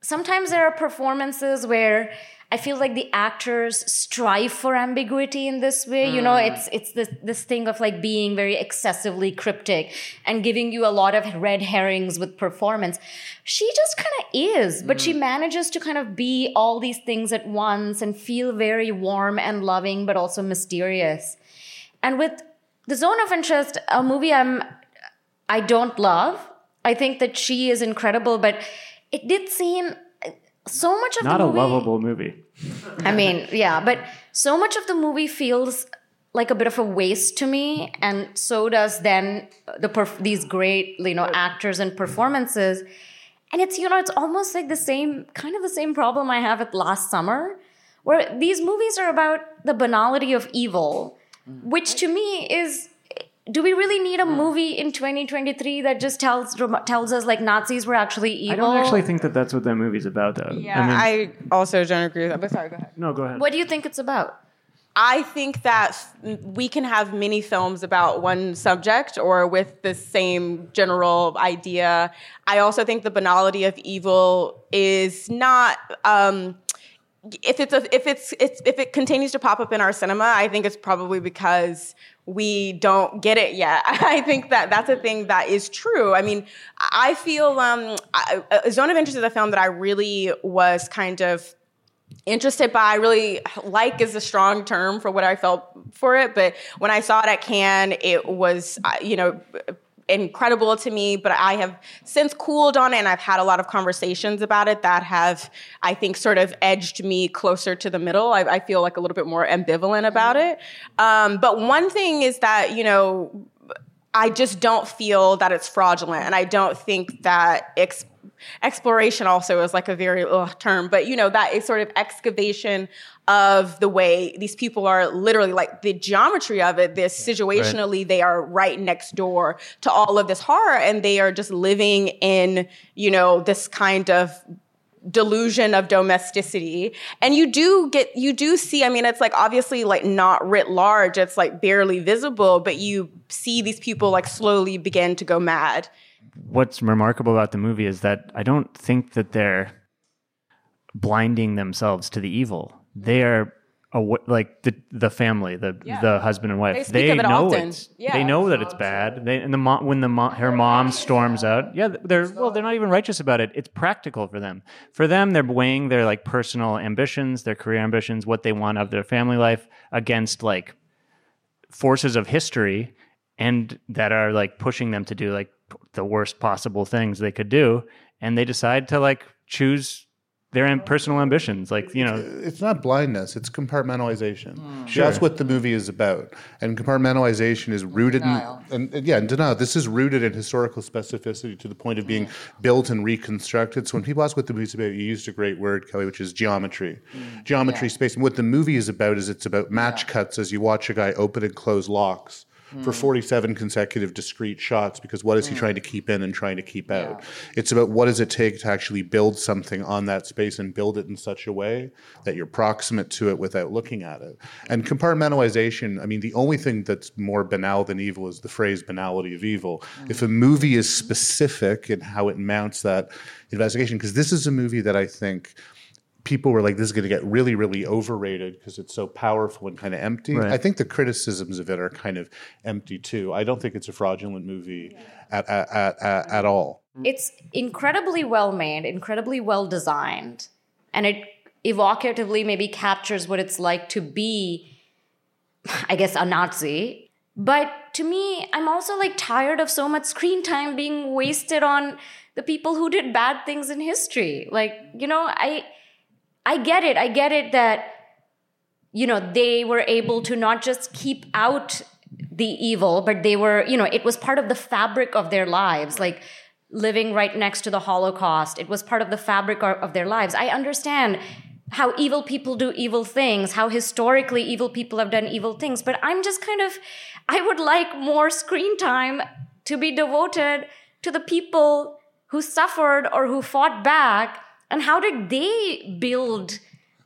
sometimes there are performances where I feel like the actors strive for ambiguity in this way. You know, mm. it's it's this this thing of like being very excessively cryptic and giving you a lot of red herrings with performance. She just kind of is, but she mm. manages to kind of be all these things at once and feel very warm and loving, but also mysterious. And with the Zone of Interest, a movie I'm I don't love. I think that she is incredible, but it did seem so much of Not the a lovable movie. I mean, yeah, but so much of the movie feels like a bit of a waste to me, and so does then the perf- these great you know actors and performances. And it's you know it's almost like the same kind of the same problem I have with Last Summer, where these movies are about the banality of evil, which to me is. Do we really need a movie in 2023 that just tells tells us like Nazis were actually evil? I don't actually think that that's what that movie's about, though. yeah, I mean, I also don't agree with that. But sorry, go ahead. no, go ahead. what do you think it's about? I think that we can have many films about one subject or with the same general idea. I also think the banality of evil is not. Um, if it's a, if it's, it's if it continues to pop up in our cinema, I think it's probably because we don't get it yet. *laughs* I think that that's a thing that is true. I mean, I feel um, I, a Zone of Interest is a film that I really was kind of interested by. I really like is a strong term for what I felt for it, but when I saw it at Cannes, it was uh, you know incredible to me. But I have since cooled on it, and I've had a lot of conversations about it that have I think sort of edged me closer to the middle. I, I feel like a little bit more ambivalent about it. Um, but one thing is that you know I just don't feel that it's fraudulent, and I don't think that ex- exploration also is like a very ugh, term, but you know that is sort of excavation of the way these people are literally like the geometry of it. This situationally, right. they are right next door to all of this horror, and they are just living in you know this kind of delusion of domesticity and you do get you do see i mean it's like obviously like not writ large it's like barely visible but you see these people like slowly begin to go mad what's remarkable about the movie is that i don't think that they're blinding themselves to the evil they are like the the family, the yeah. the husband and wife. They, they know often. it's yeah. they know that it's bad. They and the mom when the mom, her mom storms out, yeah, they're well, they're not even righteous about it. It's practical for them. For them, they're weighing their like personal ambitions, their career ambitions, what they want of their family life against like forces of history and that are like pushing them to do like the worst possible things they could do and they decide to like choose their personal ambitions. Like you know, it's not blindness; it's compartmentalization. Mm. Sure. That's what the movie is about. And compartmentalization is rooted in, and, and, yeah, in denial. This is rooted in historical specificity to the point of being built and reconstructed. So when people ask what the movie's about, you used a great word, Kelli, which is geometry, mm. geometry, yeah. space. And what the movie is about is it's about match yeah. cuts as you watch a guy open and close locks mm. for 47 consecutive discrete shots because what is he mm. trying to keep in and trying to keep yeah. out? It's about what does it take to actually build something on that space and build it in such a way that you're proximate to it without looking at it. And compartmentalization, I mean, the only thing that's more banal than evil is the phrase banality of evil. Mm. If a movie is specific in how it mounts that investigation, because this is a movie that I think people were like, this is going to get really, really overrated because it's so powerful and kind of empty. Right. I think the criticisms of it are kind of empty too. I don't think it's a fraudulent movie at, at, at, at all. It's incredibly well made, incredibly well designed, and it evocatively maybe captures what it's like to be, I guess, a Nazi. But to me, I'm also like tired of so much screen time being wasted on the people who did bad things in history. Like, you know, I I get it. I get it that, you know, they were able to not just keep out the evil, but they were, you know, it was part of the fabric of their lives. Like living right next to the Holocaust, it was part of the fabric of their lives. I understand how evil people do evil things, how historically evil people have done evil things, but I'm just kind of, I would like more screen time to be devoted to the people who suffered or who fought back and how did they build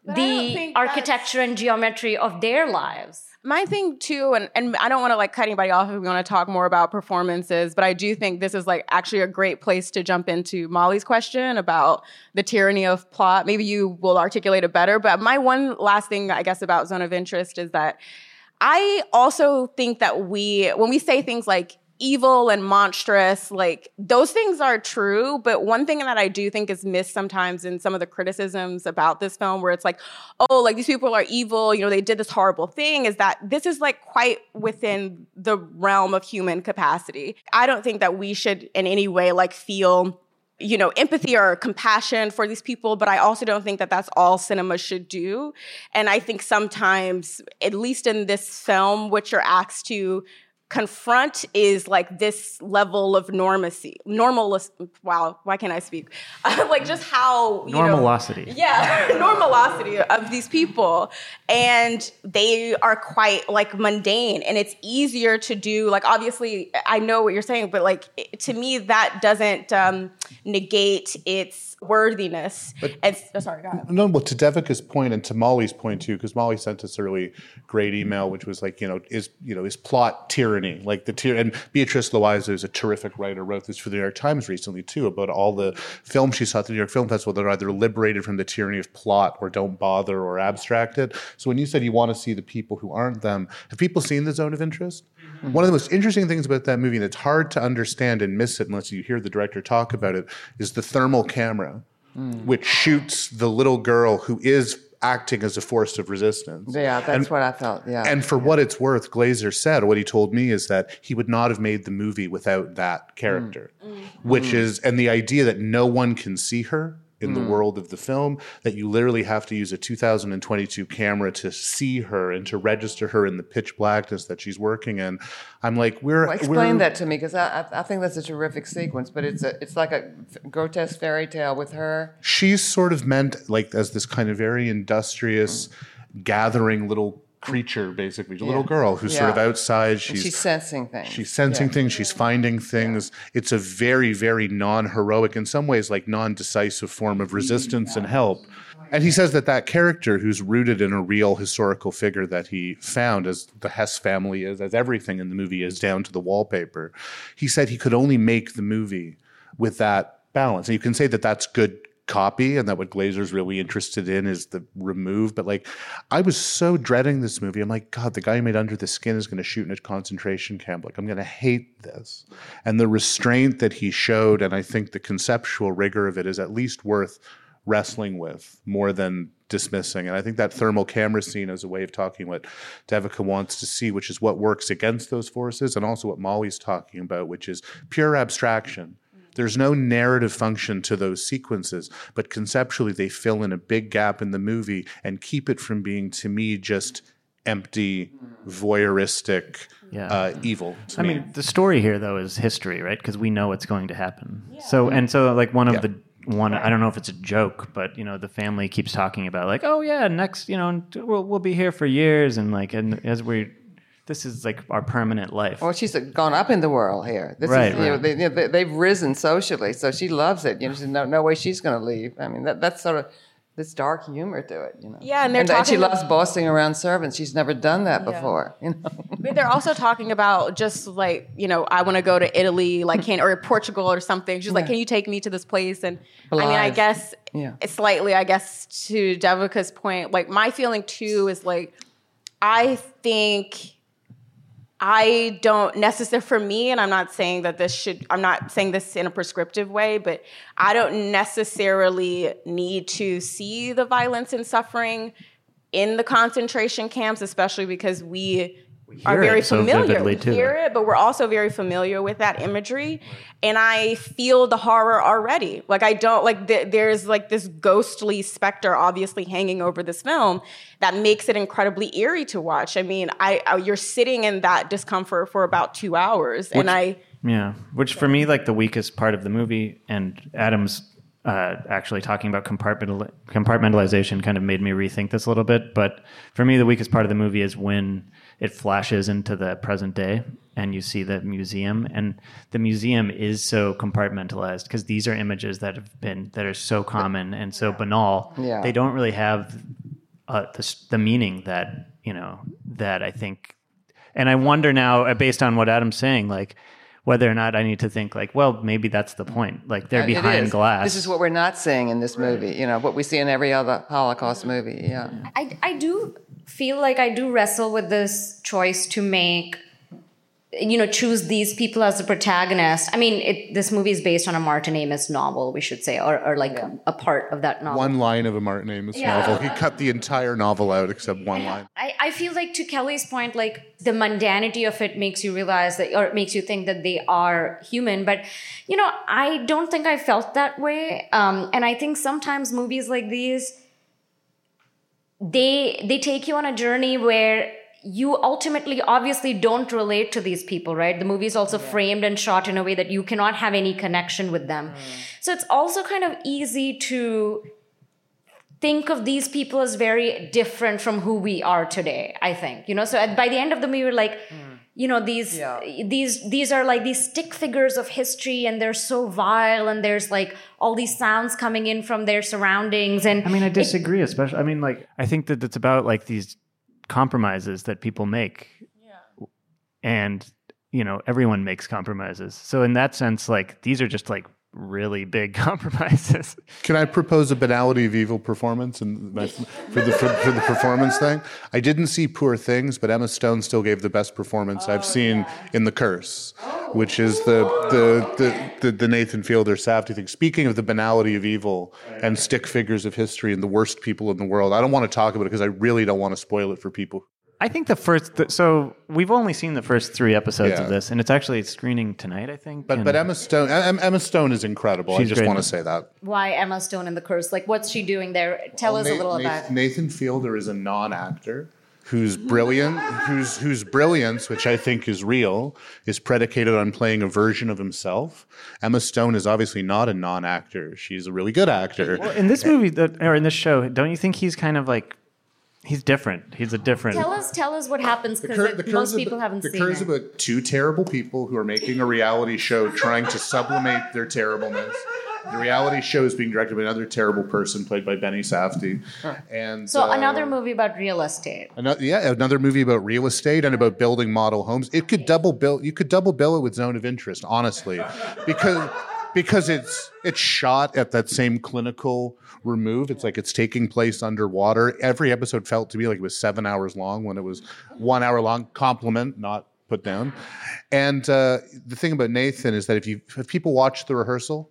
but the architecture and geometry of their lives? My thing too and, and i don't want to like cut anybody off if we want to talk more about performances but i do think this is like actually a great place to jump into molly's question about the tyranny of plot. Maybe you will articulate it better but my one last thing i guess about zone of interest is that i also think that we when we say things like evil and monstrous like those things are true but one thing that i do think is missed sometimes in some of the criticisms about this film where it's like oh like these people are evil you know they did this horrible thing is that this is like quite within the realm of human capacity. I don't think that we should in any way like feel you know empathy or compassion for these people but i also don't think that that's all cinema should do. And i think sometimes at least in this film what you're asked to confront is like this level of normacy normal wow why can't i speak *laughs* like just how normalosity know, yeah *laughs* normalosity of these people and they are quite like mundane and it's easier to do like obviously i know what you're saying but like to me that doesn't um, negate its worthiness. But, and, oh, sorry, go ahead. No, well, to Devika's point and to Molly's point too, because Molly sent us a really great email, which was like, you know, is you know, is plot tyranny like the tyr- and Beatrice Loayza is a terrific writer, wrote this for the New York Times recently too about all the films she saw at the New York Film Festival that are either liberated from the tyranny of plot or don't bother or abstracted. So when you said you want to see the people who aren't them, have people seen the Zone of Interest? Mm-hmm. One of the most interesting things about that movie, and it's hard to understand and miss it unless you hear the director talk about it, is the thermal camera mm. which shoots the little girl who is acting as a force of resistance. Yeah, that's and, what I felt. Yeah. And for yeah. what it's worth, Glazer said, what he told me is that he would not have made the movie without that character, mm. Which mm. is, and the idea that no one can see her in the hmm. world of the film that you literally have to use a 2022 camera to see her and to register her in the pitch blackness that she's working in. I'm like, we're Well, explain we're- that to me because I, I think that's a terrific sequence, but it's a it's like a grotesque fairy tale with her. she's sort of meant like as this kind of very industrious hmm. gathering little creature basically a little girl who's sort of outside. She's She's sensing things. she's sensing Yeah. things. She's finding things. It's a very very non-heroic in some ways like non-decisive form of resistance and help. And he says that that character who's rooted in a real historical figure that he found as the Höss family is as everything in the movie is down to the wallpaper he said he could only make the movie with that balance. And you can say that that's good copy and that what Glazer's really interested in is the remove. But like, I was so dreading this movie. I'm like, God, the guy who made Under the Skin is going to shoot in a concentration camp. Like, I'm going to hate this. And the restraint that he showed, and I think the conceptual rigor of it is at least worth wrestling with more than dismissing. And I think that thermal camera scene is a way of talking what Devika wants to see, which is what works against those forces, and also what Molly's talking about, which is pure abstraction. There's no narrative function to those sequences, but conceptually they fill in a big gap in the movie and keep it from being, to me, just empty, voyeuristic Yeah. uh, evil. to I me. mean, the story here though is history, right? Because we know what's going to happen. So and so, like one of Yeah. the one, I don't know if it's a joke, but you know, the family keeps talking about like, oh yeah, next, you know, we'll we'll be here for years, and like, and as we, this is like our permanent life. Well, she's gone up in the world here. This Right, is, you know, right. they, you know, they, they've risen socially, so she loves it. You know, there's no, no way she's going to leave. I mean, that, that's sort of this dark humor to it. You know. Yeah, and they're that she talking- loves bossing around servants. She's never done that before. You know. But they're also talking about just like you know I want to go to Italy like can or Portugal or something. She's like, can you take me to this place? And I mean, I guess Yeah. slightly, I guess, to Devika's point. Like my feeling too is like I think I don't necessarily for me, and I'm not saying that this should. I'm not saying this in a prescriptive way, but I don't necessarily need to see the violence and suffering in the concentration camps, especially because we, are very it so familiar. we too. hear it, but we're also very familiar with that imagery, and I feel the horror already. Like I don't like th- there's like this ghostly specter obviously hanging over this film that makes it incredibly eerie to watch. I mean, I, I you're sitting in that discomfort for about two hours, and I. Yeah, which for me, like the weakest part of the movie, and Adam's uh, actually talking about compartmental- compartmentalization kind of made me rethink this a little bit. But for me, the weakest part of the movie is when it flashes into the present day and you see the museum, and the museum is so compartmentalized because these are images that have been that are so common and so banal. Yeah. They don't really have uh, the, the meaning that you know that I think and I wonder now, uh, based on what Adam's saying, like whether or not I need to think like, well, maybe that's the point. Like they're behind glass. This is what we're not seeing in this movie. You know, what we see in every other Holocaust movie. Yeah. I, I do feel like I do wrestle with this choice to make, you know, choose these people as the protagonist. I mean, it, this movie is based on a Martin Amis novel, we should say, or, or like a part of that novel. one line of a Martin Amis Yeah. novel. He cut the entire novel out except one line. I, I feel like to Kelli's point, like the mundanity of it makes you realize that, or it makes you think that they are human. But, you know, I don't think I felt that way. Um, and I think sometimes movies like these, they they take you on a journey where you ultimately obviously don't relate to these people right? The movie is also framed and shot in a way that you cannot have any connection with them. Hmm. So it's also kind of easy to think of these people as very different from who we are today i think you know? So at, by the end of the movie we're like hmm. You know these Yeah. these these are like these stick figures of history and they're so vile and there's like all these sounds coming in from their surroundings and I mean, I disagree, especially. I mean, like, I think that it's about like these compromises that people make. Yeah. And, you know, everyone makes compromises. So, in that sense, like, these are just like really big *laughs* compromises. Can I propose a banality of evil performance and for the for, for the performance thing? I didn't see Poor Things, but Emma Stone still gave the best performance I've oh, seen in The Curse, which is the the the, the, the Nathan Fielder Safdie thing. Speaking of the banality of evil and stick figures of history and the worst people in the world, I don't want to talk about it because I really don't want to spoil it for people I think the first. th- So we've only seen the first three episodes Yeah. of this, and it's actually screening tonight. I think. But and- but Emma Stone Emma Stone is incredible. I just great. want to say that. Why Emma Stone in the curse? Like, what's she doing there? Tell oh, us a little Nathan, about. Nathan Fielder is a non-actor who's brilliant, whose whose brilliance, which I think is real, is predicated on playing a version of himself. Emma Stone is obviously not a non-actor; she's a really good actor. Well, in this movie, that, or in this show, don't you think he's kind of like he's different? He's a different. Tell us, tell us what happens because cur- most of- people haven't the seen curse it. about two terrible people who are making a reality show trying to sublimate their terribleness. The reality show is being directed by another terrible person played by Benny Safdie. And So uh, another movie about real estate. Another, yeah, another movie about real estate and about building model homes. It could double bill. You could double bill it with Zone of Interest, honestly, because because it's it's shot at that same clinical remove. It's like it's taking place underwater. Every episode felt to me like it was seven hours long when it was one hour long. Compliment, not put down. And uh, the thing about Nathan is that if you if people watch the rehearsal.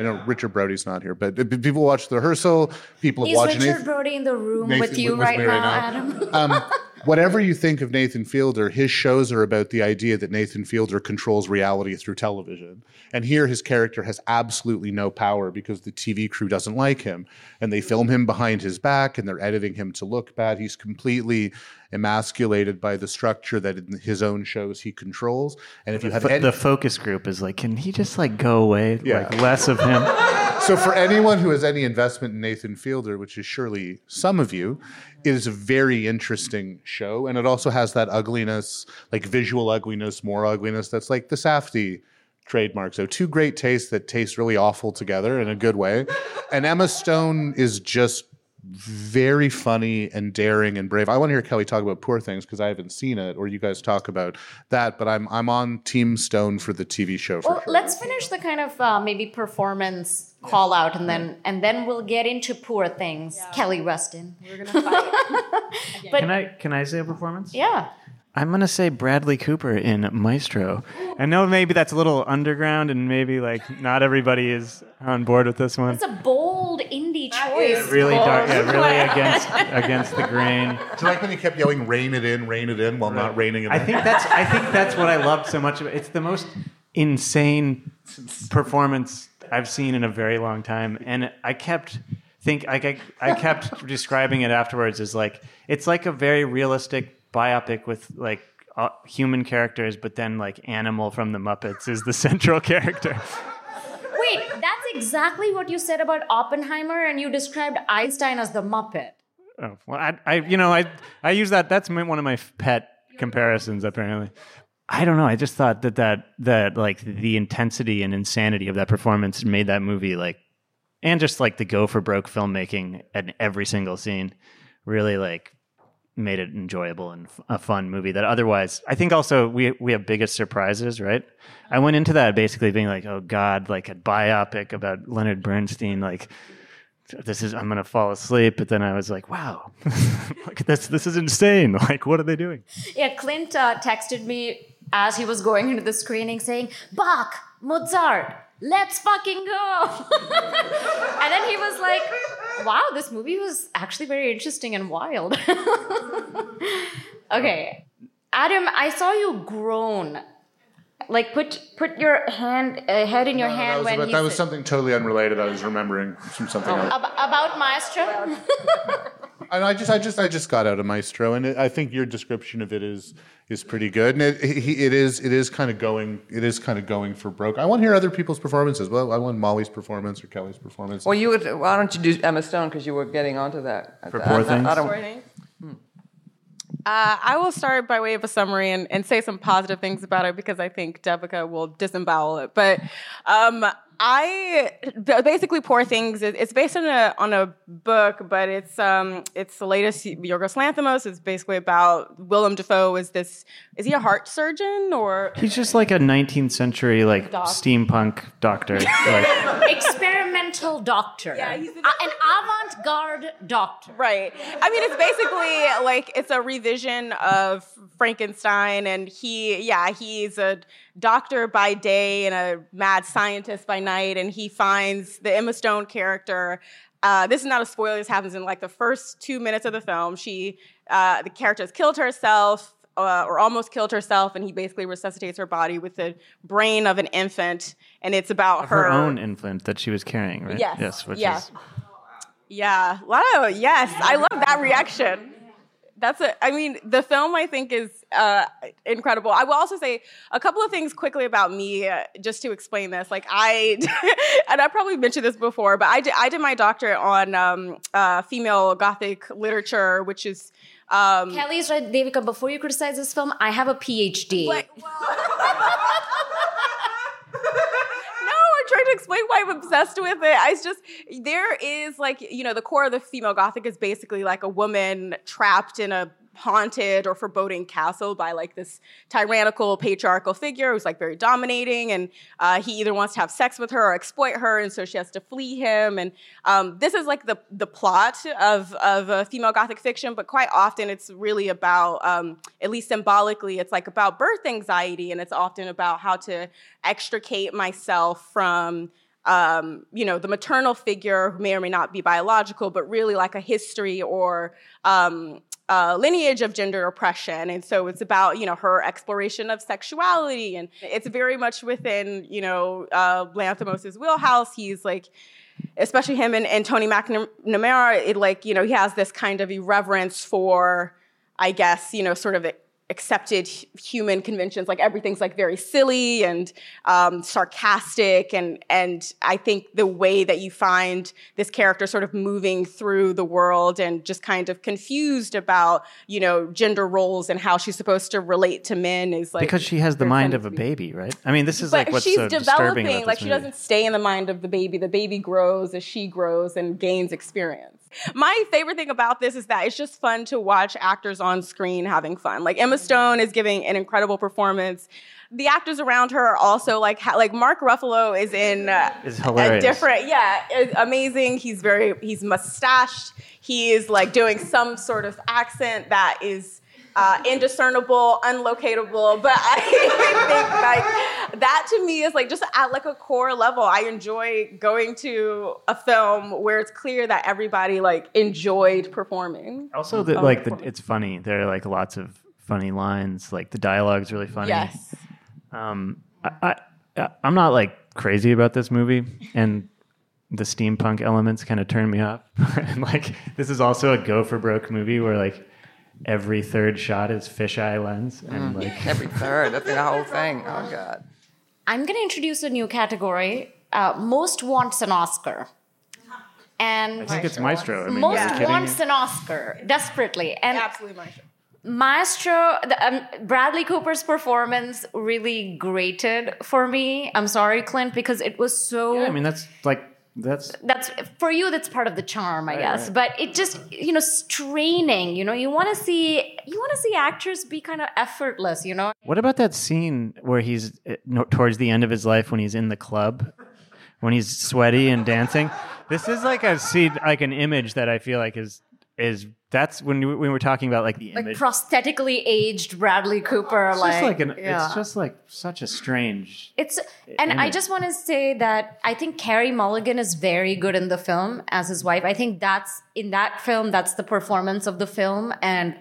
I know Richard Brody's not here, but if people watch the rehearsal. People have Is watched Richard Nathan. Brody in the room Nathan- with you with right me now, right Adam? um, whatever you think of Nathan Fielder, his shows are about the idea that Nathan Fielder controls reality through television. And here his character has absolutely no power because the TV crew doesn't like him. And they film him behind his back and they're editing him to look bad. He's completely emasculated by the structure that in his own shows he controls. And if you have any, the focus group is like, can he just like go away? Yeah. Like less of him. *laughs* So for anyone who has any investment in Nathan Fielder, which is surely some of you, it is a very interesting show, and it also has that ugliness, like visual ugliness, more ugliness. That's like the Safdie trademark. So two great tastes that taste really awful together in a good way. And Emma Stone is just very funny and daring and brave. I want to hear Kelli talk about Poor Things because I haven't seen it, or you guys talk about that. But I'm I'm on Team Stone for the TV show. For well, sure. let's finish the kind of uh, maybe performance call out, and then and then we'll get into poor things. Kelli Rustin. We're gonna fight. *laughs* But Can I can I say a performance? yeah, I'm gonna say Bradley Cooper in Maestro. I know maybe that's a little underground, and maybe like not everybody is on board with this one. it's a bold indie choice. Really dark, yeah, really *laughs* against against the grain. Do you like when he kept yelling "Rain it in, rain it in" while not raining it in? I think that's I think that's what I loved so much of it. It's the most insane performance I've seen in a very long time, and I kept think I, I, I kept describing it afterwards as like it's like a very realistic biopic with like uh, human characters, but then like animal from the Muppets is the *laughs* central character. Wait, that's exactly what you said about Oppenheimer, and you described Einstein as the Muppet. Oh well, I, I you know I I use that. That's my, one of my pet comparisons. Apparently, I don't know. I just thought that that that like the intensity and insanity of that performance made that movie like, and just like the go for broke filmmaking at every single scene, really like made it enjoyable and f- a fun movie that otherwise I think also we we have biggest surprises right? I went into that basically being like oh god like a biopic about Leonard Bernstein like this is I'm gonna fall asleep. But then I was like wow *laughs* look at this this is insane. *laughs* Like what are they doing? Yeah, Clint uh, texted me as he was going into the screening saying, Bach, Mozart, let's fucking go. *laughs* and then he was like, wow, this movie was actually very interesting and wild. *laughs* okay. Adam, I saw you groan. Like put put your hand uh, head in your No, hand that was, when about- he that was said- something totally unrelated. I was remembering from something else. Ab- about Maestro. *laughs* And I just, I just, I just got out of Maestro, and it, I think your description of it is is pretty good. And it, it is, it is kind of going, it is kind of going for broke. I want to hear other people's performances. Well, I want Molly's performance or Kelli's performance. Well, you would. Why don't you do Emma Stone because you were getting onto that. For I- Poor I- I Things? don't- Uh, I will start by way of a summary and, and say some positive things about it because I think Devika will disembowel it. But um, I basically Poor Things. It's based on a on a book, but it's um it's the latest Yorgos Lanthimos. It's basically about Willem Dafoe. Is this is he a heart surgeon or he's just like a 19th century like Doc. steampunk doctor like *laughs* Experimental doctor. Yeah, he's an- A- an avant-garde doctor. Right. I mean, it's basically like it's a revision of Frankenstein, and he, yeah, he's a doctor by day and a mad scientist by night, and he finds the Emma Stone character uh, this is not a spoiler. This happens in like the first two minutes of the film. She, uh, the character has killed herself uh, or almost killed herself, and he basically resuscitates her body with the brain of an infant, and it's about her own infant that she was carrying, right? Yes. Yes. Which Yeah. is Yeah. Wow. Yes. I love that reaction. That's a, I mean, the film I think is uh, incredible. I will also say a couple of things quickly about me, uh, just to explain this. Like I, *laughs* and I probably mentioned this before, but I did, I did my doctorate on um, uh, female Gothic literature, which is um, Kelli's right, Devika. Before you criticize this film, I have a PhD. like, no, I'm to explain why I'm obsessed with it. I just there is like you know the core of the female gothic is basically like a woman trapped in a haunted or foreboding castle by like this tyrannical patriarchal figure who's like very dominating and uh, he either wants to have sex with her or exploit her and so she has to flee him and um, this is like the the plot of of uh, female gothic fiction but quite often it's really about um, at least symbolically it's like about birth anxiety and it's often about how to extricate myself from um, you know, the maternal figure who may or may not be biological, but really like a history or um, uh, lineage of gender oppression. And so it's about, you know, her exploration of sexuality. And it's very much within, you know, uh, Lanthimos' wheelhouse. He's like, especially him and, and Tony McNamara, it like, you know, he has this kind of irreverence for, I guess, you know, sort of accepted human conventions like everything's like very silly and um, sarcastic and and i think the way that you find this character sort of moving through the world and just kind of confused about you know gender roles and how she's supposed to relate to men is like because she has the mind of a baby, right? I mean, this is but like what's she's so disturbing developing like she movie. doesn't stay in the mind of the baby the baby grows as she grows and gains experience my favorite thing about this is that it's just fun to watch actors on screen having fun. Like emma stone is giving an incredible performance. The actors around her are also like ha- like mark ruffalo is in uh, Is a different yeah amazing. He's very he's mustached. He is like doing some sort of accent that is uh, indiscernible, unlocatable. But I *laughs* think like that to me is like just at like a core level. I enjoy going to a film where it's clear that everybody like enjoyed performing. Also, the, like the, it's funny. There are like lots of funny lines. Like the dialogue's really funny. Yes. Um, I, I I'm not like crazy about this movie, and the steampunk elements kind of turn me off. *laughs* and like this is also a go for broke movie where like every third shot is fisheye lens, and like *laughs* Every third, that's the whole thing. Oh *laughs* God. I'm going to introduce a new category. Uh, most wants an Oscar. And I think it's Maestro. I mean, Maestro wants an Oscar desperately. And Absolutely, Marsha. Maestro, the, um, Bradley Cooper's performance really grated for me. I'm sorry, Clint, because it was so. Yeah, I mean that's like that's that's for you. That's part of the charm, I guess. right. But it just, you know, straining. You know, you want to see, you want to see actors be kind of effortless. You know, What about that scene where he's uh, towards the end of his life when he's in the club, when he's sweaty and dancing? This is like a scene, like an image that I feel like is is that's when we, when we're talking about like the like image. prosthetically aged Bradley Cooper. it's like, just like an, yeah. it's just like such a strange. It's and I just want to say that I think Carey Mulligan is very good in the film as his wife. I think that's in that film that's the performance of the film and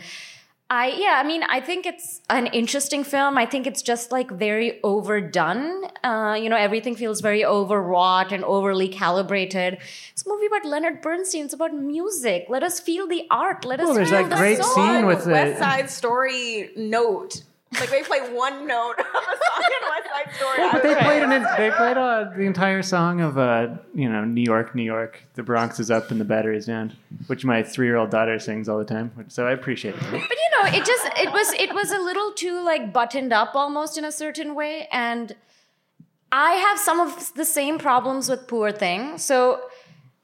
I yeah, I mean, I think it's an interesting film. I think it's just like very overdone. Uh, you know, everything feels very overwrought and overly calibrated. It's a movie about Leonard Bernstein. It's about music. Let us feel the art. Let us Well, there's feel that the great soul. scene with the- West Side Story note. Like they play one note of a song *laughs* Side Story. But they played an, they played uh, the entire song of uh, you know New York, New York. The Bronx is up and the battery's down, which my three year old daughter sings all the time. which- So I appreciate it. but you know it just it was it was a little too like buttoned up almost in a certain way and i have some of the same problems with poor thing so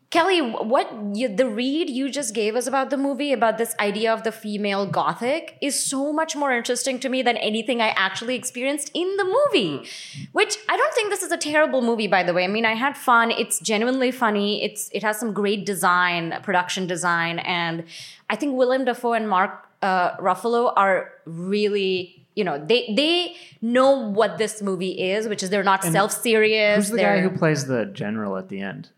kelli what you, the read you just gave us about the movie about this idea of the female gothic is so much more interesting to me than anything i actually experienced in the movie. Which i don't think this is a terrible movie by the way. I mean i had fun. It's genuinely funny. It's it has some great design production design and i think willem dafoe and mark uh, ruffalo are really you know they they know what this movie is which is they're not self-serious Who's the they're guy who plays the general at the end?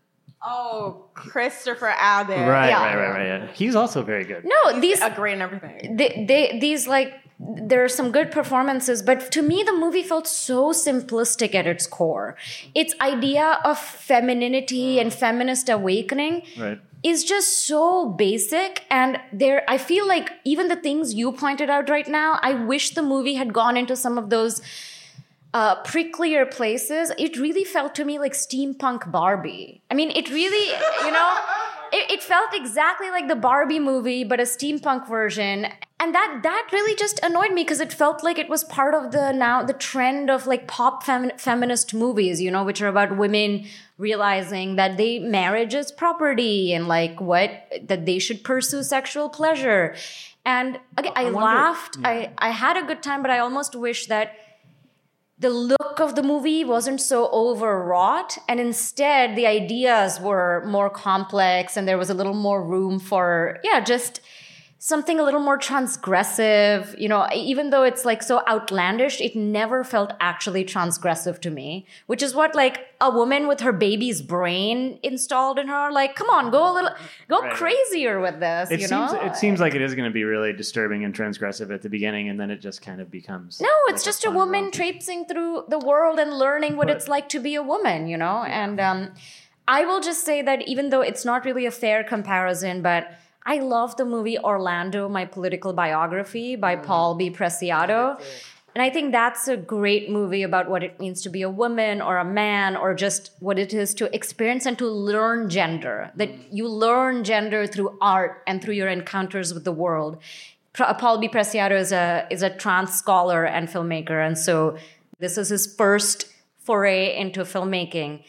Oh, Christopher Abbott. Right, Yeah. right, right, right. Yeah. He's also very good. No, these A great and everything. they, they these like there are some good performances but to me the movie felt so simplistic at its core its idea of femininity and feminist awakening Right. is just so basic and there i feel like even the things you pointed out right now i wish the movie had gone into some of those uh, pricklier places, it really felt to me like steampunk Barbie. I mean, it really, you know, *laughs* it, it felt exactly like the Barbie movie, but a steampunk version. And that that really just annoyed me because it felt like it was part of the now the trend of like pop femi- feminist movies, you know, which are about women realizing that they marriage is property and like what that they should pursue sexual pleasure. And again, I, laughed. I I had a good time, but I almost wish that the look of the movie wasn't so overwrought and instead the ideas were more complex and there was a little more room for yeah just something a little more transgressive you know even though it's like so outlandish it never felt actually transgressive to me which is what like a woman with her baby's brain installed in her like come on go a little go Right. crazier with this It you seems know it seems like it is going to be really disturbing and transgressive at the beginning, and then it just kind of becomes No, it's like just a fun woman romp. traipsing through the world and learning what it's like to be a woman, you know? And um, I will just say that even though it's not really a fair comparison, but I love the movie Orlando, My Political Biography by mm. Paul B. Preciado. And I think that's a great movie about what it means to be a woman or a man or just what it is to experience and to learn gender. That mm. you learn gender through art and through your encounters with the world. Uh, Paul B. Preciado is a is a trans scholar and filmmaker, and so this is his first foray into filmmaking,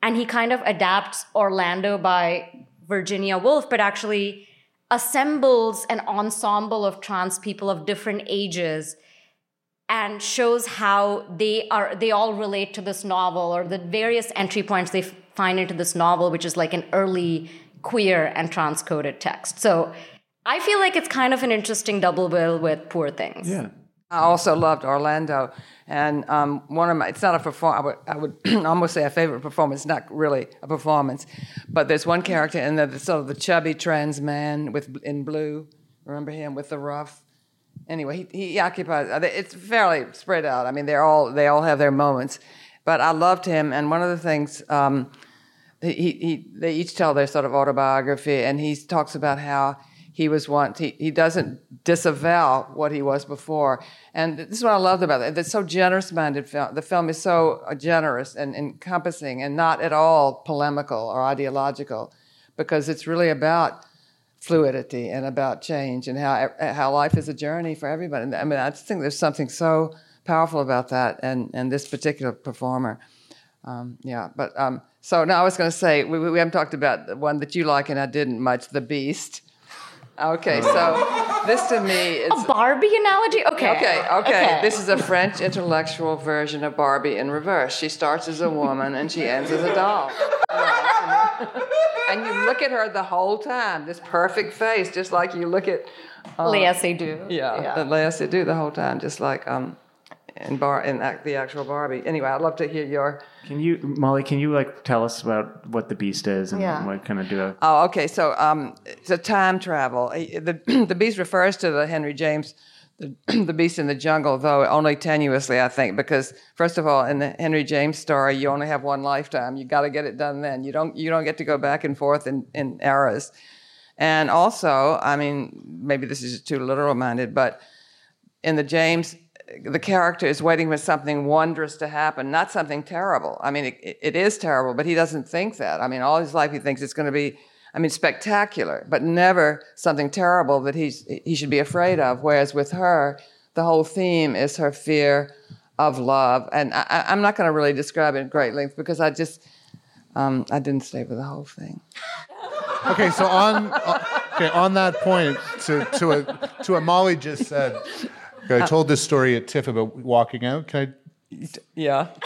and he kind of adapts Orlando by Virginia Woolf, but actually assembles an ensemble of trans people of different ages and shows how they are they all relate to this novel or the various entry points they find into this novel which is like an early queer and transcoded text so i feel like it's kind of an interesting double bill with poor things Yeah. I also loved Orlando, and um, one of my, it's not a perform, I would, I would *clears throat* almost say a favorite performance, not really a performance, but there's one character in that's sort of the chubby trans man with in blue. Remember him with the ruff? Anyway, he, he occupies, uh, it's fairly spread out. I mean, they're all, they all have their moments, but I loved him, and one of the things, um, he, he, they each tell their sort of autobiography, and he talks about how he was once, he, he doesn't disavow what he was before. And this is what I loved about it. It's so generous minded film. The film is so uh, generous and encompassing and not at all polemical or ideological because it's really about fluidity and about change and how, how life is a journey for everybody. I mean, I just think there's something so powerful about that and, and this particular performer. Um, yeah, but um, so now I was going to say we, we haven't talked about the one that you like and I didn't much, The Beast. Okay, so this to me is a barbie analogy okay okay, okay. This is a French intellectual version of Barbie in reverse. She starts as a woman and she ends as a doll. and you look at her the whole time, this perfect face, just like you look at Léa Seydoux. yeah, the Léa Seydoux the whole time, just like um, in bar in act, the actual Barbie. Anyway, I'd love to hear your. Can you, Molly? Can you like tell us about what the Beast is and Yeah. what kind of do? A, Oh, okay. So um, it's a time travel. The *clears throat* the Beast refers to the Henry James. The, *clears throat* the Beast in the Jungle, though only tenuously, I think, because first of all, in the Henry James story, you only have one lifetime. You got to get it done then. You don't you don't get to go back and forth in, in eras. And also, I mean, maybe this is too literal minded, but in the James, the character is waiting for something wondrous to happen, not something terrible. I mean, it, it is terrible, but he doesn't think that. I mean, all his life he thinks it's going to be, I mean, spectacular, but never something terrible that he's, he should be afraid of. Whereas with her, the whole theme is her fear of love. And I, I'm not going to really describe it in great length because I just, um, I didn't stay for the whole thing. Okay, so on okay on that point, to to a to what Molly just said, I uh, told this story at TIFF about walking out. Can I Yeah. *laughs*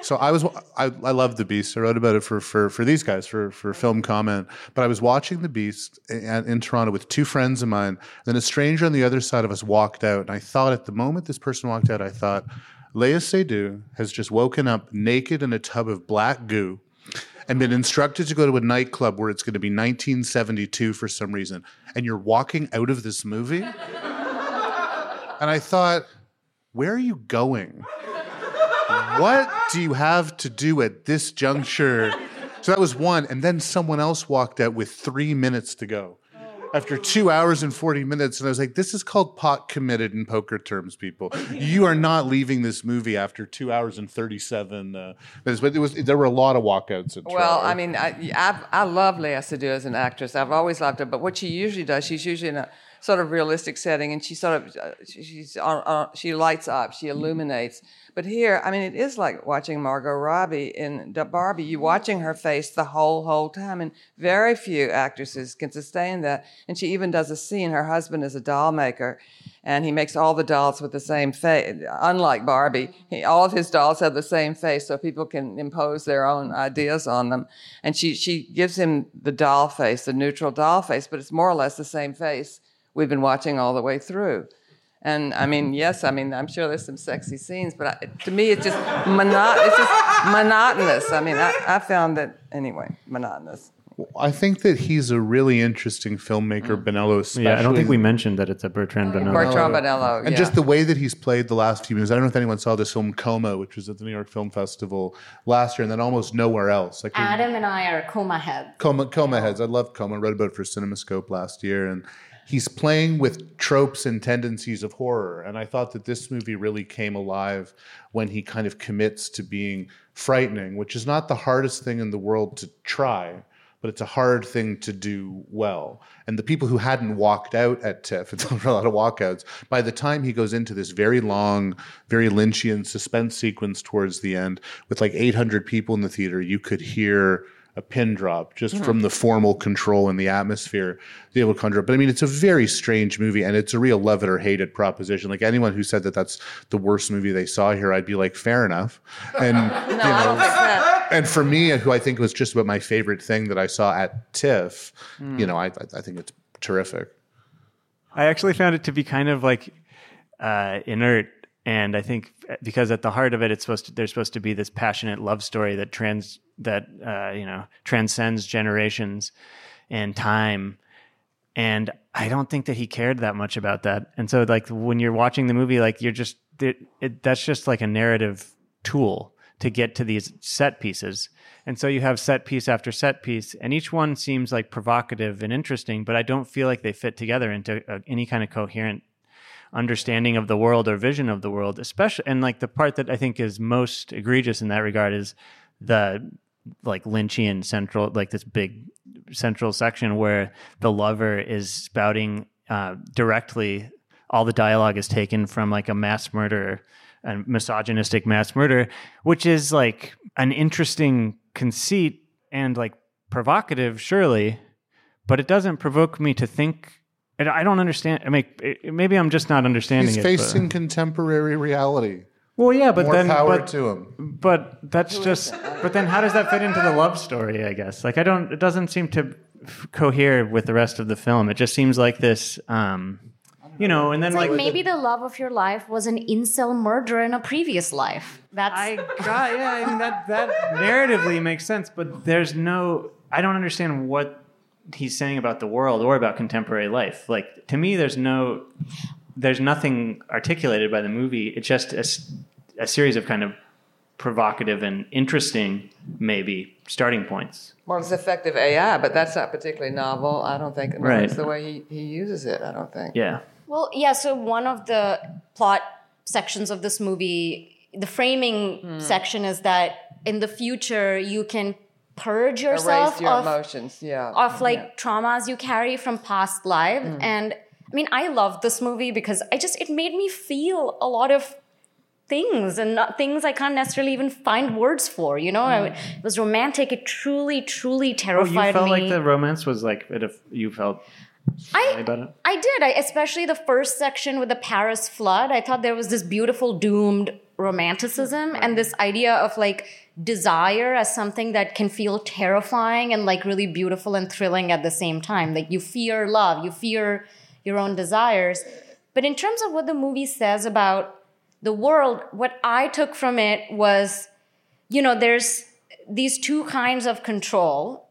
So I was I, I love the Beast. I wrote about it for for for these guys for for film comment. But I was watching the Beast in, in Toronto with two friends of mine. Then a stranger on the other side of us walked out, and I thought at the moment this person walked out, I thought, Léa Seydoux has just woken up naked in a tub of black goo. and been instructed to go to a nightclub where it's going to be 1972 for some reason, and you're walking out of this movie? And I thought, where are you going? What do you have to do at this juncture? So that was one. And then someone else walked out with three minutes to go after two hours and 40 minutes. And I was like, this is called pot committed in poker terms, people. You are not leaving this movie after two hours and 37 uh, minutes. But it was, there were a lot of walkouts at Well. I mean, I, I, I love Léa Seydoux as an actress. I've always loved her. But what she usually does, she's usually in a sort of realistic setting, and she sort of uh, she- she's she lights up, she mm-hmm. illuminates. But here, I mean, it is like watching Margot Robbie in Barbie. You're mm-hmm. watching her face the whole whole time, and very few actresses can sustain that. And she even does a scene. Her husband is a doll maker, and he makes all the dolls with the same face. Unlike Barbie, mm-hmm. he, all of his dolls have the same face, so people can impose their own ideas on them. And she she gives him the doll face, the neutral doll face, but it's more or less the same face we've been watching all the way through. And I mean, *laughs* yes, I mean, I'm sure there's some sexy scenes, but I, to me, it's just mono- it's just monotonous. I mean, I, I found that anyway, monotonous. I think that he's a really interesting filmmaker, mm. Bonello. Especially Yeah, I don't think we mentioned that it's a Bertrand oh, Bonello. Bertrand Bonello, And yeah. just the way that he's played the last few movies. I don't know if anyone saw this film Coma, which was at the New York Film Festival last year, and then almost nowhere else. Like Adam and I are coma heads. Coma, Coma heads. I love Coma. I read about it for CinemaScope last year, and he's playing with tropes and tendencies of horror. And I thought that this movie really came alive when he kind of commits to being frightening, which is not the hardest thing in the world to try. But it's a hard thing to do well. And the people who hadn't walked out at TIFF, it's *laughs* a lot of walkouts, by the time he goes into this very long, very Lynchian suspense sequence towards the end, with like 800 people in the theater, you could hear a pin drop just from the formal control and the atmosphere to be able to conjure up. But I mean, it's a very strange movie and it's a real love it or hate it proposition. Like anyone who said that that's the worst movie they saw here, I'd be like, fair enough. And, *laughs* No, I don't think that. and for me, who I think was just about my favorite thing that I saw at TIFF, Hmm. you know, I, I think it's terrific. I actually found it to be kind of like uh, inert, and I think because at the heart of it, it's supposed to there's supposed to be this passionate love story that trans that uh, you know transcends generations and time, and I don't think that he cared that much about that. And so, like when you're watching the movie, like you're just it, it, that's just like a narrative tool to get to these set pieces. And so you have set piece after set piece, and each one seems like provocative and interesting, but I don't feel like they fit together into uh, any kind of coherent understanding of the world or vision of the world. Especially, and like the part that I think is most egregious in that regard is the like Lynchian central, like this big central section where the lover is spouting uh, directly. All the dialogue is taken from like a mass murder and misogynistic mass murder, which is like an interesting conceit and like provocative, surely, but it doesn't provoke me to think. And I don't understand. I mean, maybe I'm just not understanding He's it. facing but, contemporary reality. well, yeah, but More then, power but, to him. but that's just. But then, how does that fit into the love story? I guess like I don't. It doesn't seem to f- cohere with the rest of the film. It just seems like this. um you know, and then Like like, maybe the love of your life was an incel murderer in a previous life. That's I got yeah, I mean that that narratively makes sense, but there's no I don't understand what he's saying about the world or about contemporary life. Like to me there's no there's nothing articulated by the movie. It's just a series of kind of provocative and interesting maybe starting points. Well, it's effective AI, but that's not particularly novel. I don't think. Right. It's the way he, he uses it. I don't think. Yeah. Well, yeah, so one of the plot sections of this movie, the framing Hmm. section is that in the future you can purge yourself Erase your of, emotions. Yeah. of like traumas you carry from past life. Hmm. And I mean, I love this movie because I just, it made me feel a lot of things and not things I can't necessarily even find words for, you know? I, it was romantic. It truly, truly Hmm. Oh, terrified you felt me. like the romance was like it if you felt I, about it? I did. I, especially the first section with the Paris flood. I thought there was this beautiful doomed romanticism and this idea of like desire as something that can feel terrifying and like really beautiful and thrilling at the same time. Like you fear love, you fear your own desires. But in terms of what the movie says about the world, what I took from it was, you know, there's these two kinds of control.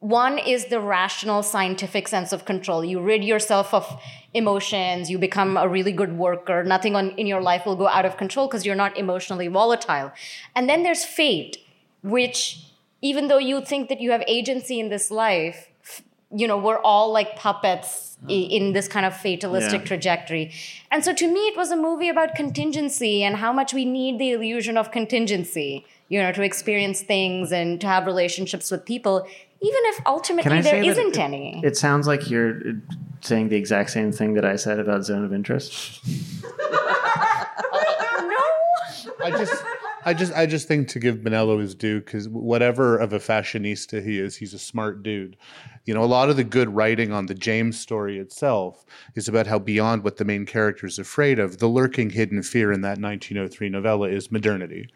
One is the rational scientific sense of control. You rid yourself of emotions, you become a really good worker, nothing on, in your life will go out of control because you're not emotionally volatile. And then there's fate, which even though you think that you have agency in this life, you know, we're all like puppets in this kind of fatalistic Yeah. trajectory. And so to me, it was a movie about contingency and how much we need the illusion of contingency, you know, to experience things and to have relationships with people, even if ultimately I there say that isn't it, any. It sounds like you're saying the exact same thing that I said about Zone of Interest. *laughs* no. I just, I just, I just think to give Bonello his due because whatever of a fashionista he is, he's a smart dude. You know, a lot of the good writing on the James story itself is about how beyond what the main character is afraid of, the lurking hidden fear in that 1903 novella is modernity.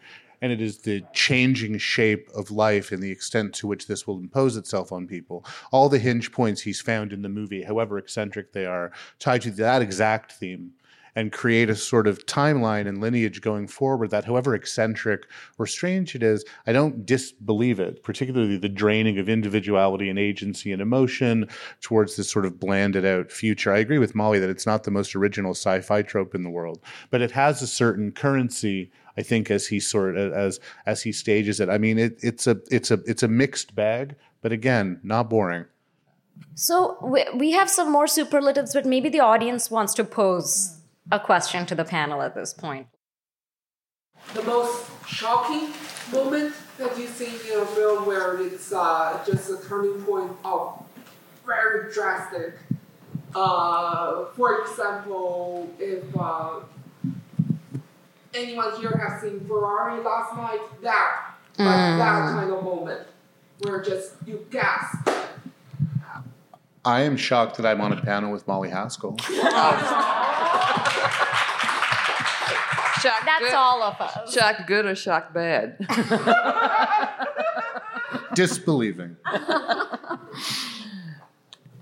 And it is the changing shape of life and the extent to which this will impose itself on people. All the hinge points he's found in the movie, however eccentric they are, tied to that exact theme and create a sort of timeline and lineage going forward that, however eccentric or strange it is, I don't disbelieve it, particularly the draining of individuality and agency and emotion towards this sort of blanded out future. I agree with Molly that it's not the most original sci fi trope in the world, but it has a certain currency. I think as he sort of, as as he stages it, I mean it, it's a it's a it's a mixed bag, but again, not boring. So we, we have some more superlatives, but maybe the audience wants to pose a question to the panel at this point. the most shocking moment that you see in a film where it's uh, just a turning point of very drastic. Uh, for example, if uh, anyone here has seen Ferrari last night, that like that kind of moment where just you gasp. I am shocked that I'm on a panel with Molly Haskell. *laughs* *laughs* Shocked That's good, all of us. Shocked good or shocked bad? *laughs* Disbelieving.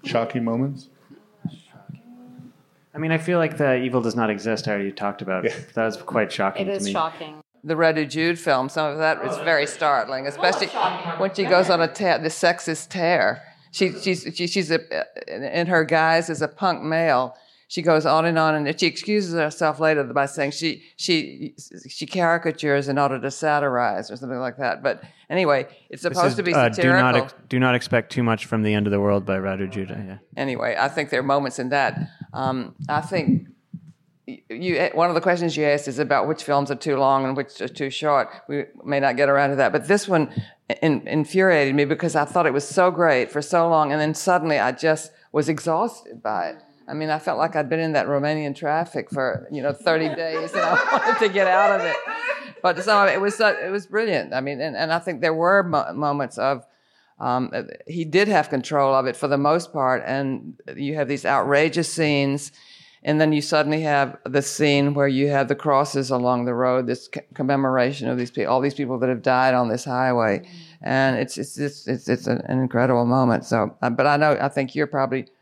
Shocking moments. I mean, I feel like the evil does not exist. I already talked about. That was quite shocking It to is me. shocking. the Radu Jude film, some of that is very startling, especially when she goes on a tear, the sexist tear. She, she's, she, she's a, in her guise as a punk male. She goes on and on, and she excuses herself later by saying she she she caricatures in order to satirize or something like that. But anyway, it's supposed is, to be uh, do satirical. not ex- do not expect too much from the end of the world by Radu Jude. Yeah. anyway, I think there are moments in that. Um, I think you, you one of the questions you asked is about which films are too long and which are too short. We may not get around to that, but this one in, infuriated me because I thought it was so great for so long, and then suddenly I just was exhausted by it. I mean, I felt like I'd been in that Romanian traffic for you know 30 days, and I *laughs* wanted to get out of it. But of it was uh, it was brilliant. I mean, and, and I think there were mo- moments of um, he did have control of it for the most part, and you have these outrageous scenes, and then you suddenly have the scene where you have the crosses along the road, this c- commemoration of these people, all these people that have died on this highway, and it's it's it's it's, it's an, incredible moment. So, uh, but I know I think you're probably uh,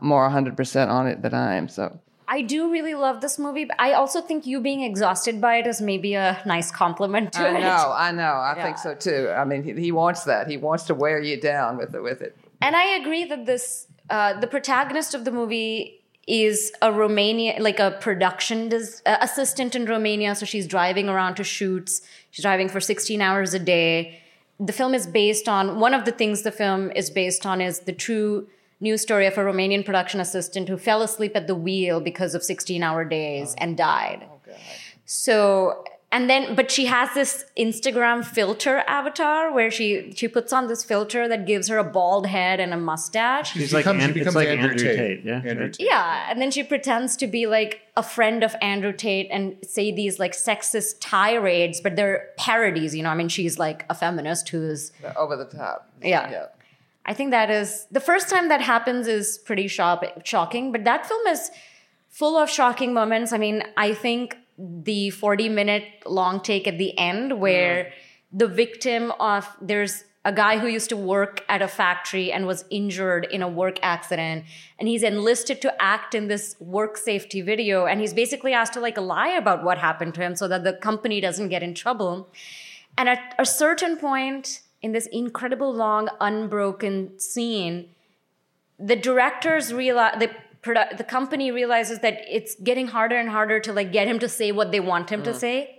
more 100% on it than I am. So. I do really love this movie, but I also think you being exhausted by it is maybe a nice compliment to I it. I know, I know. I think so too. I mean, he, he wants that. He wants to wear you down with it. With it. And I agree that this, uh, the protagonist of the movie is a Romania, like a production des- uh, assistant in Romania. So she's driving around to shoots. She's driving for 16 hours a day. The film is based on, one of the things the film is based on is the true news story of a Romanian production assistant who fell asleep at the wheel because of 16 hour days and died. Oh, so and then but she has this Instagram filter avatar where she she puts on this filter that gives her a bald head and a mustache. She's like An- it's like Andrew Tate, yeah, Andrew? Tate. Yeah, and then she pretends to be like a friend of Andrew Tate and say these like sexist tirades, but they're parodies, you know. I mean, she's like a feminist who's Over the top. yeah. Yeah. I think that is the first time that happens is pretty shock, shocking, but that film is full of shocking moments. I mean, I think the 40 minute long take at the end where the victim of there's a guy who used to work at a factory and was injured in a work accident and he's enlisted to act in this work safety video and he's basically asked to like lie about what happened to him so that the company doesn't get in trouble And at a certain point in this incredible long unbroken scene, the directors realize the produ- the company realizes that it's getting harder and harder to like get him to say what they want him to say.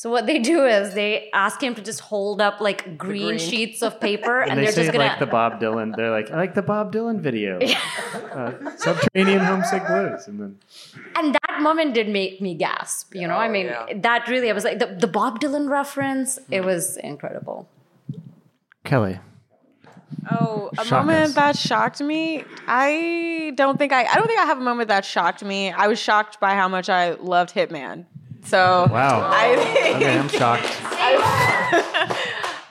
So what they do is they ask him to just hold up like green, green. sheets of *laughs* paper, and, And they they're say just gonna like the Bob Dylan. They're like, I like the Bob Dylan video, *laughs* uh, Subterranean Homesick Blues, and then and that moment did make me gasp. You know, I mean, yeah. that really I was like the, the Bob Dylan reference. It was incredible. Kelli. Oh, a Shock moment us. that shocked me. I don't think I. I don't think I have a moment that shocked me. I was shocked by how much I loved Hitman. So Wow. I think Okay, I'm shocked. *laughs*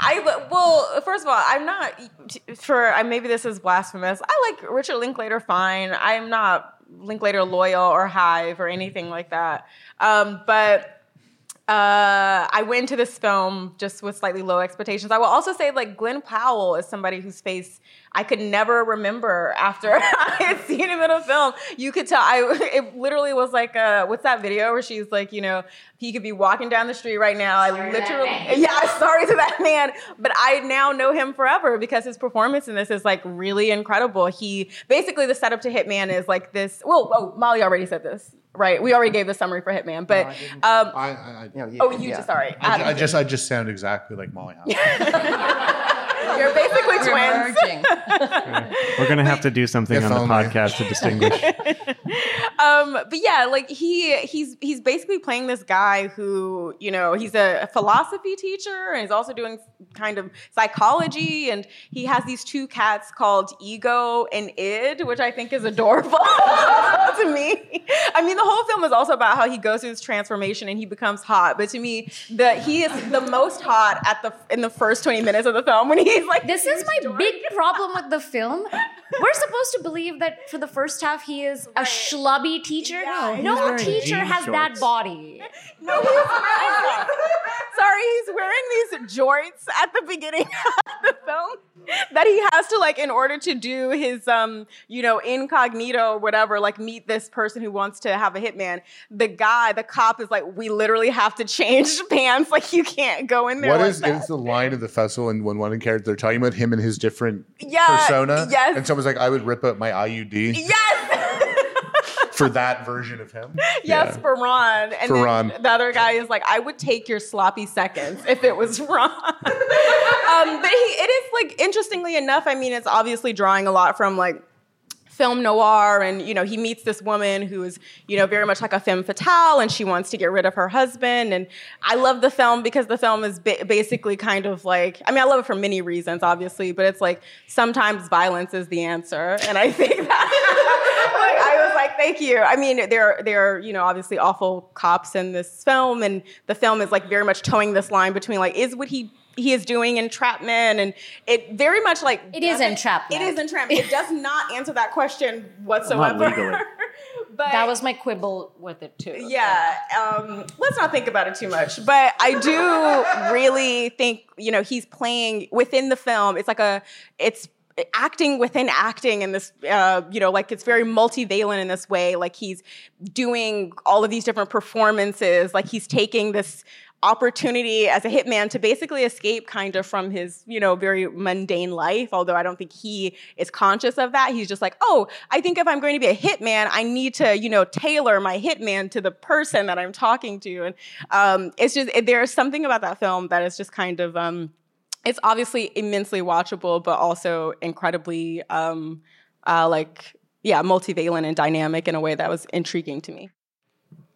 I well, first of all, I'm not for. I maybe this is blasphemous. I like Richard Linklater fine. I'm not Linklater loyal or Hive or anything like that. Um, but uh, I went into this film just with slightly low expectations. I will also say, like Glen Powell is somebody whose face I could never remember after *laughs* I had seen him in a film. You could tell. I it literally was like, uh, what's that video where she's like, you know, he could be walking down the street right now. I literally, *laughs* yeah, sorry to that man, but I now know him forever because his performance in this is like really incredible. He basically the setup to Hitman is like this. Well, oh, Molly already said this. Right, we already gave the summary for Hitman, but um, I, I, I, You know, oh, you yeah. just sorry. I, I just I just sound exactly like Molly Haskell. *laughs* *laughs* You're basically We're twins. *laughs* We're gonna have to do something If on the only. podcast to distinguish. *laughs* Um, but yeah, like he he's he's basically playing this guy who you know he's a philosophy teacher and he's also doing kind of psychology and he has these two cats called Ego and Id, which I think is adorable to me. I mean, the whole film is also about how he goes through this transformation and he becomes hot. But to me, the he is the most hot at the in the first twenty minutes of the film when he's like This is my big problem with the film. We're supposed to believe that for the first half he is a schlubby teacher. Yeah, no teacher jean has that body. No, he's wearing. Sorry, he's wearing these jorts at the beginning *laughs* of the film that he has to like in order to do his um you know incognito or whatever like meet this person who wants to have a hitman. The guy, the cop, is like, we literally have to change *laughs* pants. Like you can't go in there. What like is that. is the line of the festival and when one character they're talking about him and his different Yeah, persona? yes. And someone's like, I would rip out my IUD Yes. *laughs* for that version of him. Yes, for Ron. And For then Ron. the other guy is like, I would take your sloppy seconds if it was *laughs* Ron. um, but he, it is like, interestingly enough, I mean, it's obviously drawing a lot from like film noir and you know he meets this woman who is you know very much like a femme fatale and she wants to get rid of her husband and i love the film because the film is ba- basically kind of like i mean i love it for many reasons obviously but it's like sometimes violence is the answer and i think *laughs* that i was like thank you. I mean there there are you know obviously awful cops in this film and the film is like very much towing this line between like is what he he is doing entrapment and it very much like It is entrapment. it is entrapment it does not answer that question whatsoever legally. *laughs* but That was my quibble with it too. yeah um, let's not think about it too much but i do really think you know he's playing within the film it's like a it's acting within acting in this uh, you know like it's very multivalent in this way like he's doing all of these different performances like he's taking this opportunity as a hitman to basically escape kind of from his you know very mundane life although i don't think he is conscious of that. He's just like oh i think if i'm going to be a hitman i need to you know tailor my hitman to the person that i'm talking to. And um, it's just there's something about that film that is just kind of um, it's obviously immensely watchable but also incredibly um, uh, like yeah multivalent and dynamic in a way that was intriguing to me.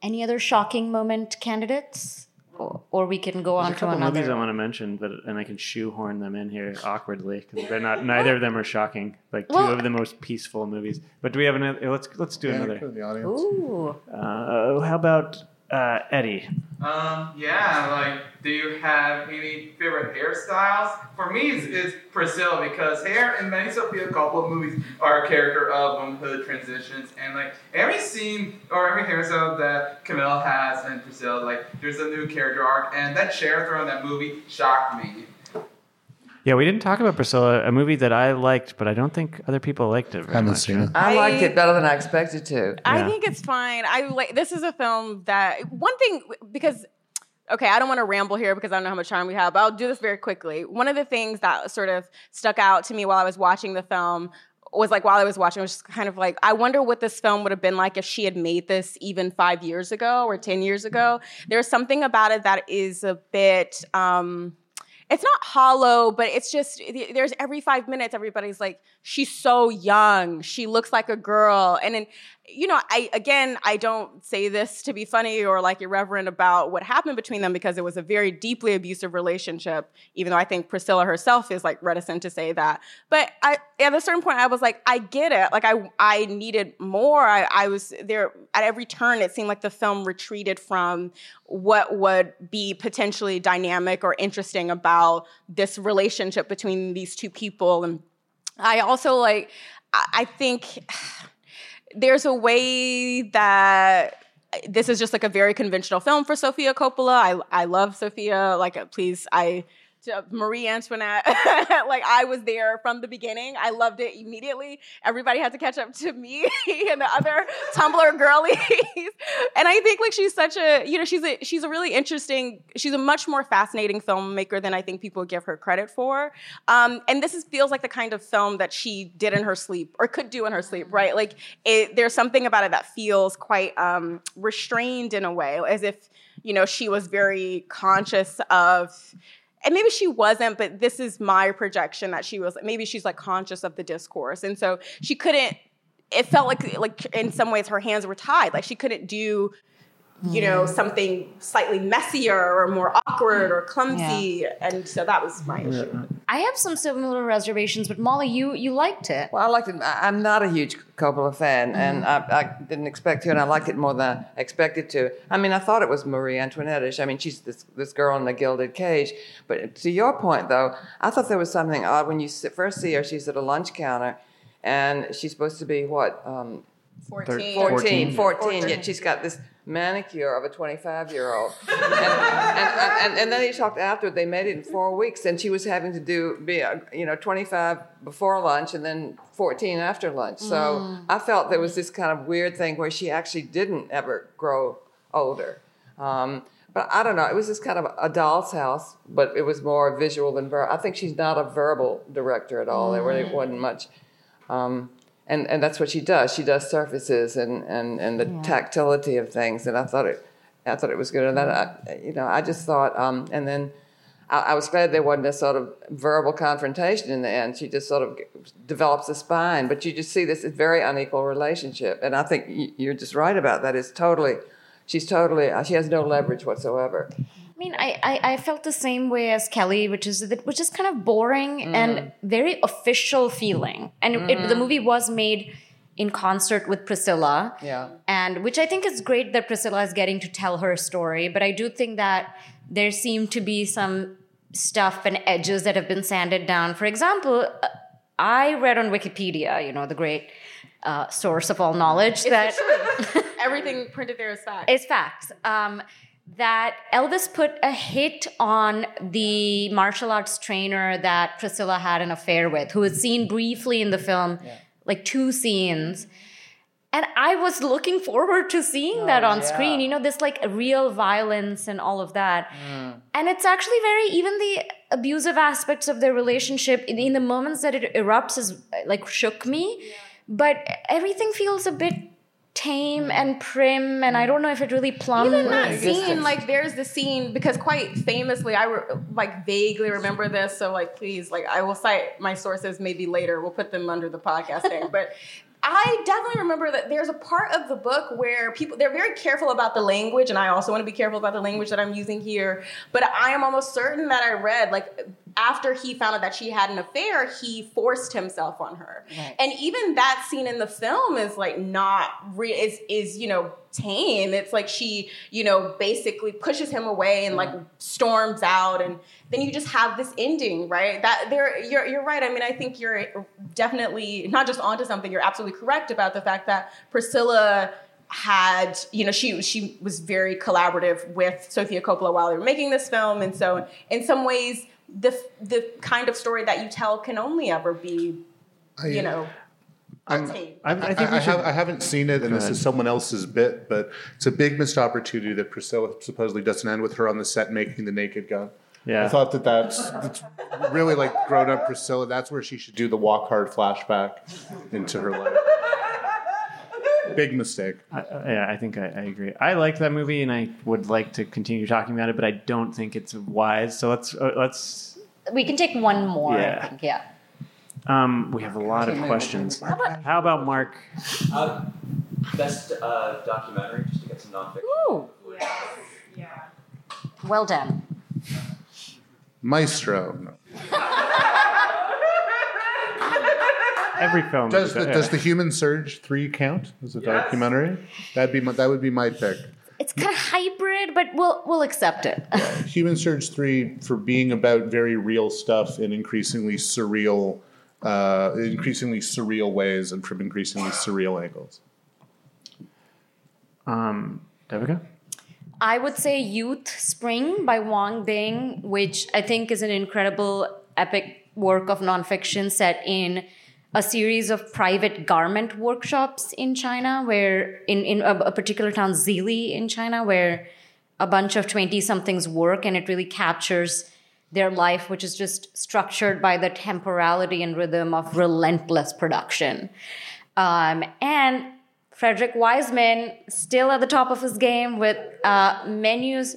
Any other shocking moment candidates? Or, or we can go There's on a to couple movies I want to mention, but and I can shoehorn them in here awkwardly because they're not. Neither of them are shocking. Like two Well- of the most peaceful movies. But do we have another? Let's let's do Yeah, another. the audience. Ooh. Uh, how about uh, Eddie? Um, yeah, like, do you have any favorite hairstyles? For me, it's, it's Priscilla because hair in many Sofia Coppola movies are a character of womanhood transitions, and like every scene or every hairstyle that Camille has in Priscilla, like there's a new character arc, and that Cher throw in that movie shocked me. Yeah, we didn't talk about Priscilla, a movie that I liked, but I don't think other people liked it very Haven't much. seen it. I, I- liked it better than I expected to. I Yeah. think it's fine. I like this is a film that one thing because okay, I don't want to ramble here because I don't know how much time we have, but I'll do this very quickly. One of the things that sort of stuck out to me while I was watching the film was like while I was watching, it was just kind of like, I wonder what this film would have been like if she had made this even five years ago or 10 years ago. There's something about it that is a bit, um, it's not hollow, but it's just there's every five minutes everybody's like, she's so young, she looks like a girl, and then you know, I again, I don't say this to be funny or like irreverent about what happened between them because it was a very deeply abusive relationship. Even though I think Priscilla herself is like reticent to say that, but I, at a certain point, I was like, I get it. Like I, I needed more. I, I was there at every turn. It seemed like the film retreated from what would be potentially dynamic or interesting about this relationship between these two people. And I also like, I think *sighs* there's a way that this is just like a very conventional film for Sofia Coppola. I I love Sofia. Like, please, I Marie Antoinette. *laughs* like I was there from the beginning. I loved it immediately. Everybody had to catch up to me *laughs* and the other Tumblr girlies. *laughs* and I think like she's such a, you know, she's a she's a really interesting, she's a much more fascinating filmmaker than I think people give her credit for. Um, and this is, feels like the kind of film that she did in her sleep or could do in her sleep, right? Like it, there's something about it that feels quite um, restrained in a way, as if you know she was very conscious of and maybe she wasn't, but this is my projection that she was. Maybe she's like conscious of the discourse, and so she couldn't. It felt like like in some ways her hands were tied. Like she couldn't do you know, something slightly messier or more awkward or clumsy. Yeah. And so that was my issue. I have some similar reservations, but Molly, you you liked it. Well, I liked it. I'm not a huge Coppola fan, mm-hmm. and I, I, didn't expect to, and I liked it more than I expected to. I mean, I thought it was Marie Antoinette-ish. I mean, she's this this girl in the gilded cage. But to your point, though, I thought there was something odd when you first see her. She's at a lunch counter, and she's supposed to be what? Um, 14. 14, 14, 14, yet she's got this manicure of a 25 year old. *laughs* And, and, and, and, then he talked after they made it in four weeks, and she was having to do, be, a, you know, 25 before lunch and then 14 after lunch. So mm. I felt there was this kind of weird thing where she actually didn't ever grow older. Um, but I don't know. It was just kind of a doll's house, but it was more visual than verbal. I think she's not a verbal director at all. Mm. There really wasn't much. Um, and and that's what she does. She does surfaces and and and the yeah. tactility of things. And I thought it, I thought it was good. And then I, you know, I just thought, um, and then. I, I was glad there wasn't a sort of verbal confrontation in the end. She just sort of develops a spine, but you just see this very unequal relationship. And I think you're just right about that. It's totally, she's totally, she has no leverage whatsoever. I mean, I, I, I, felt the same way as Kelli, which is which is kind of boring mm. and very official feeling. And mm. it, the movie was made in concert with Priscilla. Yeah. And which I think is great that Priscilla is getting to tell her story. But I do think that there seem to be some stuff and edges that have been sanded down. For example, uh, I read on Wikipedia, you know, the great uh, source of all knowledge, it's that *laughs* everything printed there is fact. It's facts. Um, that Elvis put a hit on the martial arts trainer that Priscilla had an affair with, who was seen briefly in the film, yeah. like two scenes. And I was looking forward to seeing oh, that on yeah. screen, you know, this like real violence and all of that. Mm. And it's actually very, even the abusive aspects of their relationship in, in the moments that it erupts is like shook me. Yeah. But everything feels a bit tame mm-hmm. and prim and i don't know if it really plumbed even that scene like there's the scene because quite famously i re- like vaguely remember this so like please like i will cite my sources maybe later. We'll put them under the podcast thing but *laughs* I definitely remember that there's a part of the book where people they're very careful about the language, and I also want to be careful about the language that I'm using here. But I am almost certain that I read like after he found out that she had an affair, he forced himself on her. Right. And even that scene in the film is like not re- is is you know tame. It's like she you know basically pushes him away and like storms out, and then you just have this ending, right? That there you're you're right. I mean, I think you're definitely not just onto something. You're absolutely correct about the fact that Priscilla had you know she she was very collaborative with Sofia Coppola while they were making this film and so in some ways the the kind of story that you tell can only ever be, I, you know. I'm, I, I think I, I should. have, I haven't seen it, and this ahead. is someone else's bit, but it's a big missed opportunity that Priscilla supposedly doesn't end with her on the set making the Naked Gun. Yeah. I thought that that's, that's really like grown up Priscilla. That's where she should do the walk hard flashback into her life. Big mistake. I, I- yeah, I think I, I agree. I like that movie, and I would like to continue talking about it, but I don't think it's wise. So let's uh, let's. We can take one more. Yeah. I think. Yeah. Um, we have a lot of questions. How about Mark? Uh, best uh, documentary, just to get some nonfiction. Ooh. Yeah. Well done. Maestro. *laughs* No. Every *laughs* film. Does the, does the Human Surge three count as a documentary? That'd be my, that would be my pick. It's kind of hybrid, but we'll we'll accept it. *laughs* Human Surge three for being about very real stuff in increasingly surreal, uh, increasingly surreal ways and from increasingly surreal angles. um, Devika? I would say Youth Spring by Wang Bing, which I think is an incredible epic work of nonfiction set in a series of private garment workshops in China, where in, in a, a particular town, Zhili in China, where a bunch of 20 somethings work and it really captures their life, which is just structured by the temporality and rhythm of relentless production. Um, and Frederick Wiseman still at the top of his game with uh, menus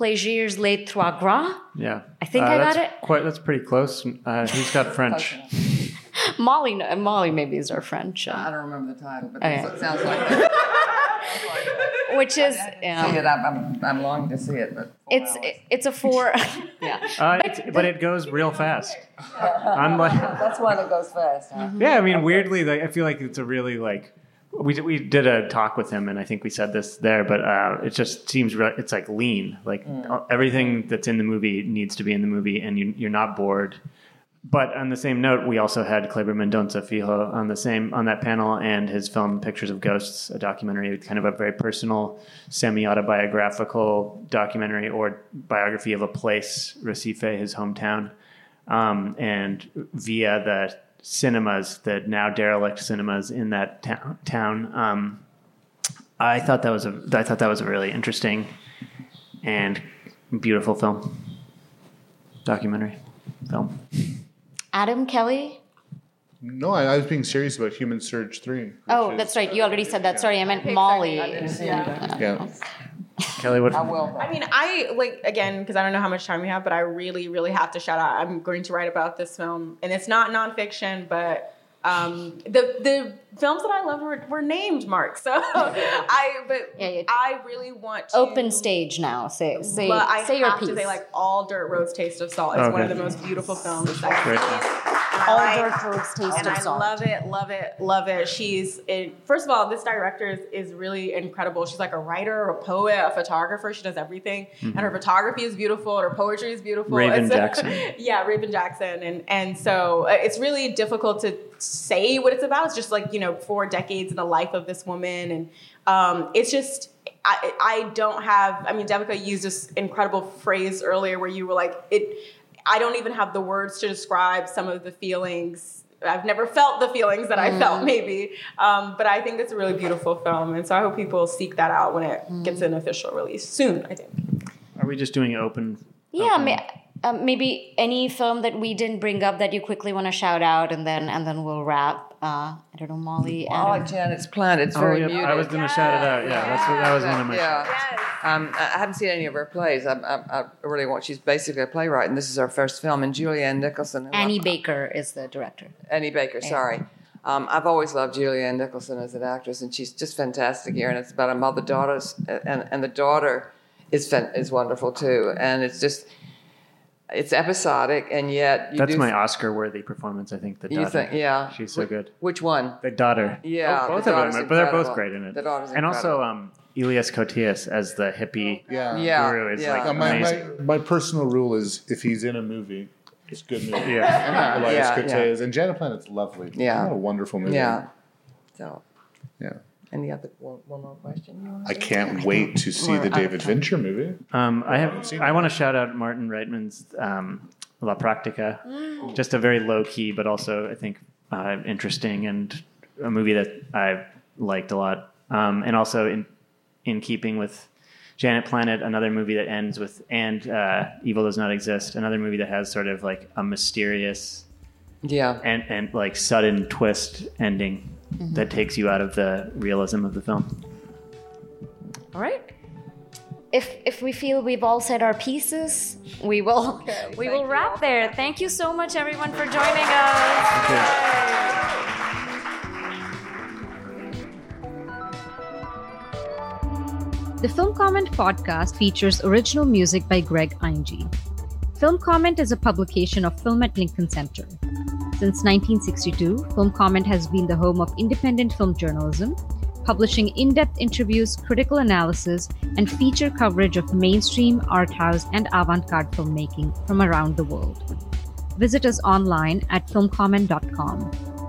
plaisirs les Troisgros. Yeah. I think I got it. Quite. That's pretty close. Uh, who's got *laughs* French? *laughs* Molly, Molly maybe is our French, I uh, don't remember the title, but Okay. it sounds like that. *laughs* which is See it, yeah, I'm, I'm, I'm longing to see it, but it's it's a four. yeah, Uh, it's, but it goes real fast. I'm like, that's why it goes fast. Huh? yeah. I mean, weirdly, like, I feel like it's a really like. We, we did a talk with him, and I think we said this there, but uh, it just seems re- it's like lean. Like uh, everything that's in the movie needs to be in the movie, and you, you're not bored. But on the same note, we also had Kleber Mendonça Filho on the same on that panel, and his film "Pictures of Ghosts," a documentary, kind of a very personal, semi-autobiographical documentary or biography of a place, Recife, his hometown, um, and via the cinemas, the now derelict cinemas in that town. town um, I thought that was a I thought that was a really interesting and beautiful film, documentary film. Adam Kelli. No, I, I was being serious about Human Surge three. which Oh, is- that's right. You already said that. Sorry, I meant Molly. Yeah. Kelli, what? I will. I mean, I like again because I don't know how much time we have, but I really, really have to shout out. I'm going to write about this film, and it's not nonfiction, but um, the the films that I loved were, were named Mark. So *laughs* I, but Yeah, yeah. I really want to Open stage now. Say say But I say your have piece. to say, like all Dirt Road's Taste of Salt is one of the most beautiful films I've Great. Seen. And I All like- Dirt Road's Taste and of I Salt. love it, love it, love it. She's in, first of all, this director is, is really incredible. She's like a writer, a poet, a photographer. She does everything, and her photography is beautiful. And her poetry is beautiful. Raven It's- Jackson. *laughs* yeah, Raven Jackson, and and so uh, it's really difficult to say what it's about. It's just like you know, four decades in the life of this woman, and um, it's just. I, I don't have. I mean, Devika used this incredible phrase earlier where you were like, "It." I don't even have the words to describe some of the feelings. I've never felt the feelings that I felt, maybe. Um, but I think it's a really beautiful film, and so I hope people seek that out when it gets an official release soon. I think. Are we just doing open? Yeah, open- ma- um, maybe any film that we didn't bring up that you quickly want to shout out, and then and then we'll wrap. Uh, I don't know, Molly. I Adam. like Janet's Planet. It's Oh, yeah, muted. I was going to shout it out. Yeah, that's that was one of my. Yeah. Um, I I haven't seen any of her plays. I, I, I really want. She's basically a playwright, and this is her first film. And Julianne Nicholson. Annie I- Baker is the director. Annie Baker. Sorry. Um, I've always loved Julianne Nicholson as an actress, and she's just fantastic here. And it's about a mother daughter, and and the daughter is fan, is wonderful too. And it's just, it's episodic, and yet you That's do my Oscar-worthy performance. I think the You daughter. think? Yeah. she's so good. Which one? The daughter. Yeah, Oh, both the of daughter's them, but they're both great in it. The daughter's and also um, Elias Koteas as the hippie Yeah. Yeah. guru is yeah. like Uh, my, amazing. my, my personal rule is if he's in a movie, it's good movie. Yeah. *laughs* Elias Yeah, Koteas. And Janet Planet's lovely. Yeah. What a wonderful movie. Yeah. So, Yeah. Any other one, one more question? You want I can't wait to see We're the out of David time. Fincher movie. Um, I have. I want to shout out Martin Rejtman's um, La Practica. Just a very low key, but also I think uh, interesting and a movie that I liked a lot, um, and also in in keeping with Janet Planet, another movie that ends with and uh, Evil Does Not Exist, another movie that has sort of like a mysterious Yeah. and and like sudden twist ending Mm-hmm. that takes you out of the realism of the film. All right. If if we feel we've all said our pieces, we will *laughs* we will wrap there. Thank you so much, everyone, for joining us. The Film Comment podcast features original music by Greg Einge. Film Comment is a publication of Film at Lincoln Center. Since 1962, Film Comment has been the home of independent film journalism, publishing in depth interviews, critical analysis, and feature coverage of mainstream, art house, and avant garde filmmaking from around the world. Visit us online at filmcomment.com.